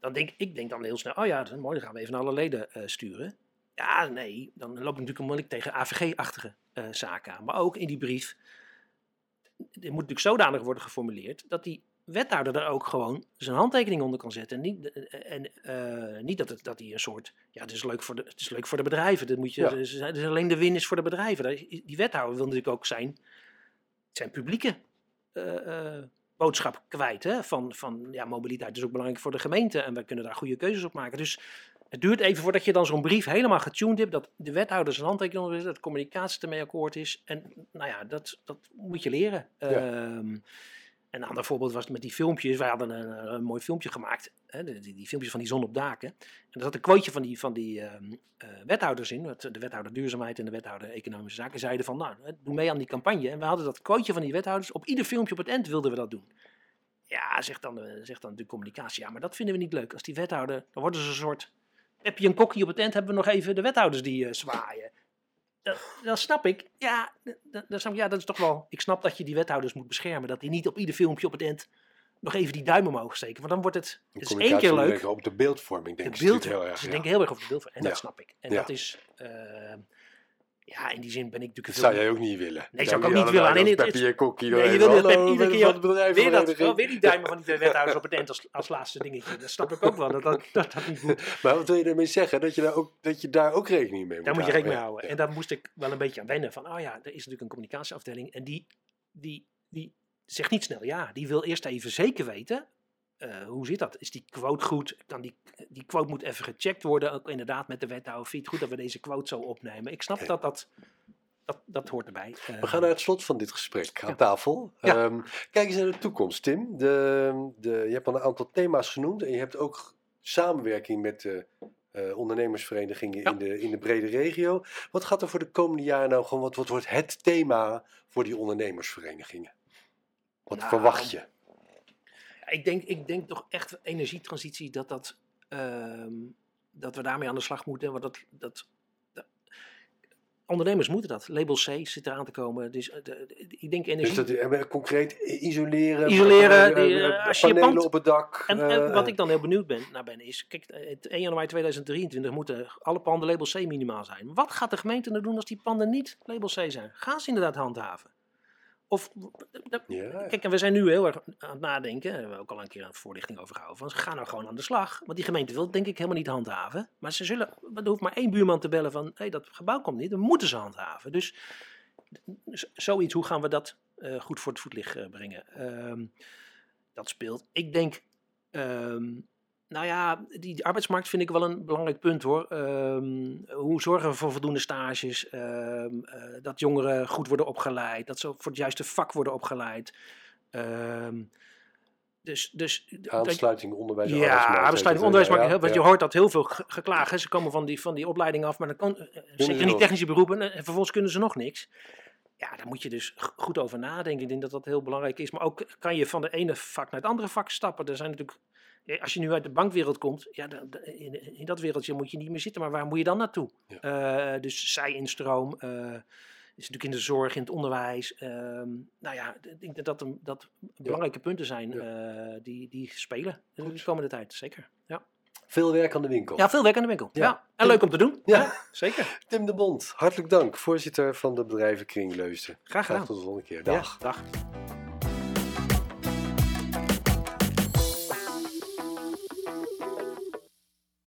Speaker 3: Dan denk ik denk dan heel snel, oh ja, dat is mooi, dan gaan we even naar alle leden eh, sturen. Ja, nee, dan loop ik natuurlijk onmiddellijk tegen AVG-achtige zaken aan. Maar ook in die brief, dit moet natuurlijk zodanig worden geformuleerd dat die wethouder daar ook gewoon zijn handtekening onder kan zetten. En niet, eh, en, eh, niet dat, het, dat hij een soort, ja, het is leuk voor de, het is leuk voor de bedrijven. Dat moet je,
Speaker 2: Ja.
Speaker 3: dus, dus alleen de win is voor de bedrijven. Die wethouder wil natuurlijk ook zijn, zijn publieke eh, eh, boodschap kwijt. Hè? Van, van ja, mobiliteit is ook belangrijk voor de gemeente en wij kunnen daar goede keuzes op maken. Dus het duurt even voordat je dan zo'n brief helemaal getuned hebt, dat de wethouder zijn handtekening onder zet, dat de communicatie ermee akkoord is. En nou ja, dat, dat moet je leren. Ehm, en een ander voorbeeld was met die filmpjes. Wij hadden een, een mooi filmpje gemaakt. Hè, die, die, filmpjes van die zon op daken. En er zat een quoteje van die, van die ehm, eh, wethouders in. De wethouder duurzaamheid en de wethouder economische zaken zeiden van... Nou, doe mee aan die campagne. En we hadden dat quoteje van die wethouders. Op ieder filmpje op het eind wilden we dat doen. Ja, zegt dan, eh, zegt dan de communicatie. Ja, maar dat vinden we niet leuk. Als die wethouder... Dan worden ze een soort... Heb je een kokkie op het eind, hebben we nog even de wethouders die eh, zwaaien. Dat, dat snap ik. Ja, dat, dat, snap ik. ja, dat is toch wel... Ik snap dat je die wethouders moet beschermen. Dat die niet op ieder filmpje op het eind nog even die duim omhoog steken. Want dan wordt het...
Speaker 2: De
Speaker 3: Het is één keer leuk.
Speaker 2: Op de beeldvorming denk
Speaker 3: De
Speaker 2: ik.
Speaker 3: beeld,
Speaker 2: heel erg.
Speaker 3: ze
Speaker 2: ja.
Speaker 3: denken heel erg over de beeldvorming. En
Speaker 2: Ja.
Speaker 3: dat snap ik. En
Speaker 2: Ja.
Speaker 3: dat is... eh, ja, in die zin ben ik natuurlijk...
Speaker 2: Dat zou jij ook niet willen.
Speaker 3: Nee, zou ik ook niet willen.
Speaker 2: Alleen
Speaker 3: Nee,
Speaker 2: het
Speaker 3: het-
Speaker 2: Peppi en Kokkie.
Speaker 3: Nee, je wil het
Speaker 2: hallo,
Speaker 3: iedere keer- Weer, dat, oh, weer die duimen van die twee wethouders op het eind als, als laatste dingetje. Dat snap ik ook wel, dat dat, dat, dat niet moet.
Speaker 2: Maar wat wil je daarmee zeggen? Dat je daar ook, dat je daar ook rekening mee moet
Speaker 3: Daar moet je rekening mee houden. En daar moest ik wel een beetje aan wennen. Van, oh ja, er is natuurlijk een communicatieafdeling. En die, die, die zegt niet snel ja. Die wil eerst even zeker weten. Eh, hoe zit dat? Is die quote goed? Kan die, die quote moet even gecheckt worden, ook inderdaad met de wethouder. Het goed dat we deze quote zo opnemen? Ik snap dat dat, dat, dat hoort erbij.
Speaker 2: We
Speaker 3: Eh,
Speaker 2: gaan naar het slot van dit gesprek aan
Speaker 3: Ja.
Speaker 2: tafel.
Speaker 3: Ja.
Speaker 2: Ehm, kijk eens naar de toekomst, Tim. De, de, je hebt al een aantal thema's genoemd en je hebt ook samenwerking met de eh, ondernemersverenigingen
Speaker 3: Ja.
Speaker 2: in, de, in de brede regio. Wat gaat er voor de komende jaren nou gewoon, wat, wat wordt het thema voor die ondernemersverenigingen? Wat
Speaker 3: Nou,
Speaker 2: verwacht je?
Speaker 3: Ik denk, ik denk toch echt energietransitie, dat, dat, ehm, dat we daarmee aan de slag moeten. Want dat, dat, dat- ondernemers moeten dat. Label C zit eraan te komen. Dus eh, de- de- ik denk
Speaker 2: Dus
Speaker 3: energie.
Speaker 2: dat eh, concreet isoleren,
Speaker 3: Isoleren,
Speaker 2: eh,
Speaker 3: als je
Speaker 2: panelen
Speaker 3: pand-
Speaker 2: op het dak.
Speaker 3: En, en wat ik dan heel benieuwd ben, naar ben is, kijk, eh, het 1 januari 2023 moeten alle panden label C minimaal zijn. Wat gaat de gemeente nou doen als die panden niet label C zijn? Gaan ze inderdaad handhaven? Of,
Speaker 2: Ja.
Speaker 3: kijk, en we zijn nu heel erg aan het nadenken, daar hebben we ook al een keer een voorlichting over gehouden, van ze gaan nou gewoon aan de slag. Want die gemeente wil het denk ik helemaal niet handhaven. Maar ze zullen, er hoeft maar één buurman te bellen van, hé, dat gebouw komt niet, dan moeten ze handhaven. Dus zoiets, hoe gaan we dat eh, goed voor het voetlicht eh, brengen? Ehm, dat speelt. Ik denk, ehm, nou ja, die, arbeidsmarkt vind ik wel een belangrijk punt hoor. Ehm, hoe zorgen we voor voldoende stages? Ehm, eh, dat jongeren goed worden opgeleid, dat ze voor het juiste vak worden opgeleid. Ehm, dus, dus
Speaker 2: Aansluiting onderwijs. en
Speaker 3: ja, aansluiting onderwijs.
Speaker 2: ja,
Speaker 3: want je hoort dat heel veel ge- geklaag. hè. Ze komen van die, van die opleiding af, maar dan kan, eh, zeker in die
Speaker 2: nog.
Speaker 3: technische beroepen. En vervolgens kunnen ze nog niks. Ja, daar moet je dus goed over nadenken. Ik denk dat dat heel belangrijk is. Maar ook kan je van de ene vak naar het andere vak stappen. Er zijn natuurlijk, eh, als je nu uit de bankwereld komt, ja, in, in dat wereldje moet je niet meer zitten. Maar waar moet je dan naartoe? Eh, dus zij-instroom. eh is natuurlijk in de zorg, in het onderwijs. Ehm, nou ja, ik denk dat dat, dat belangrijke punten zijn eh, die, die spelen in de komende tijd. Zeker. Ja.
Speaker 2: Veel werk aan de winkel.
Speaker 3: ja, veel werk aan de winkel.
Speaker 2: Ja.
Speaker 3: Ja. En leuk om te doen.
Speaker 2: Ja.
Speaker 3: Zeker.
Speaker 2: Tim de Bond, hartelijk dank. Voorzitter van de bedrijvenkring Leusden.
Speaker 3: Graag
Speaker 2: Graag
Speaker 3: gedaan.
Speaker 2: tot de volgende keer. Dag.
Speaker 3: dag.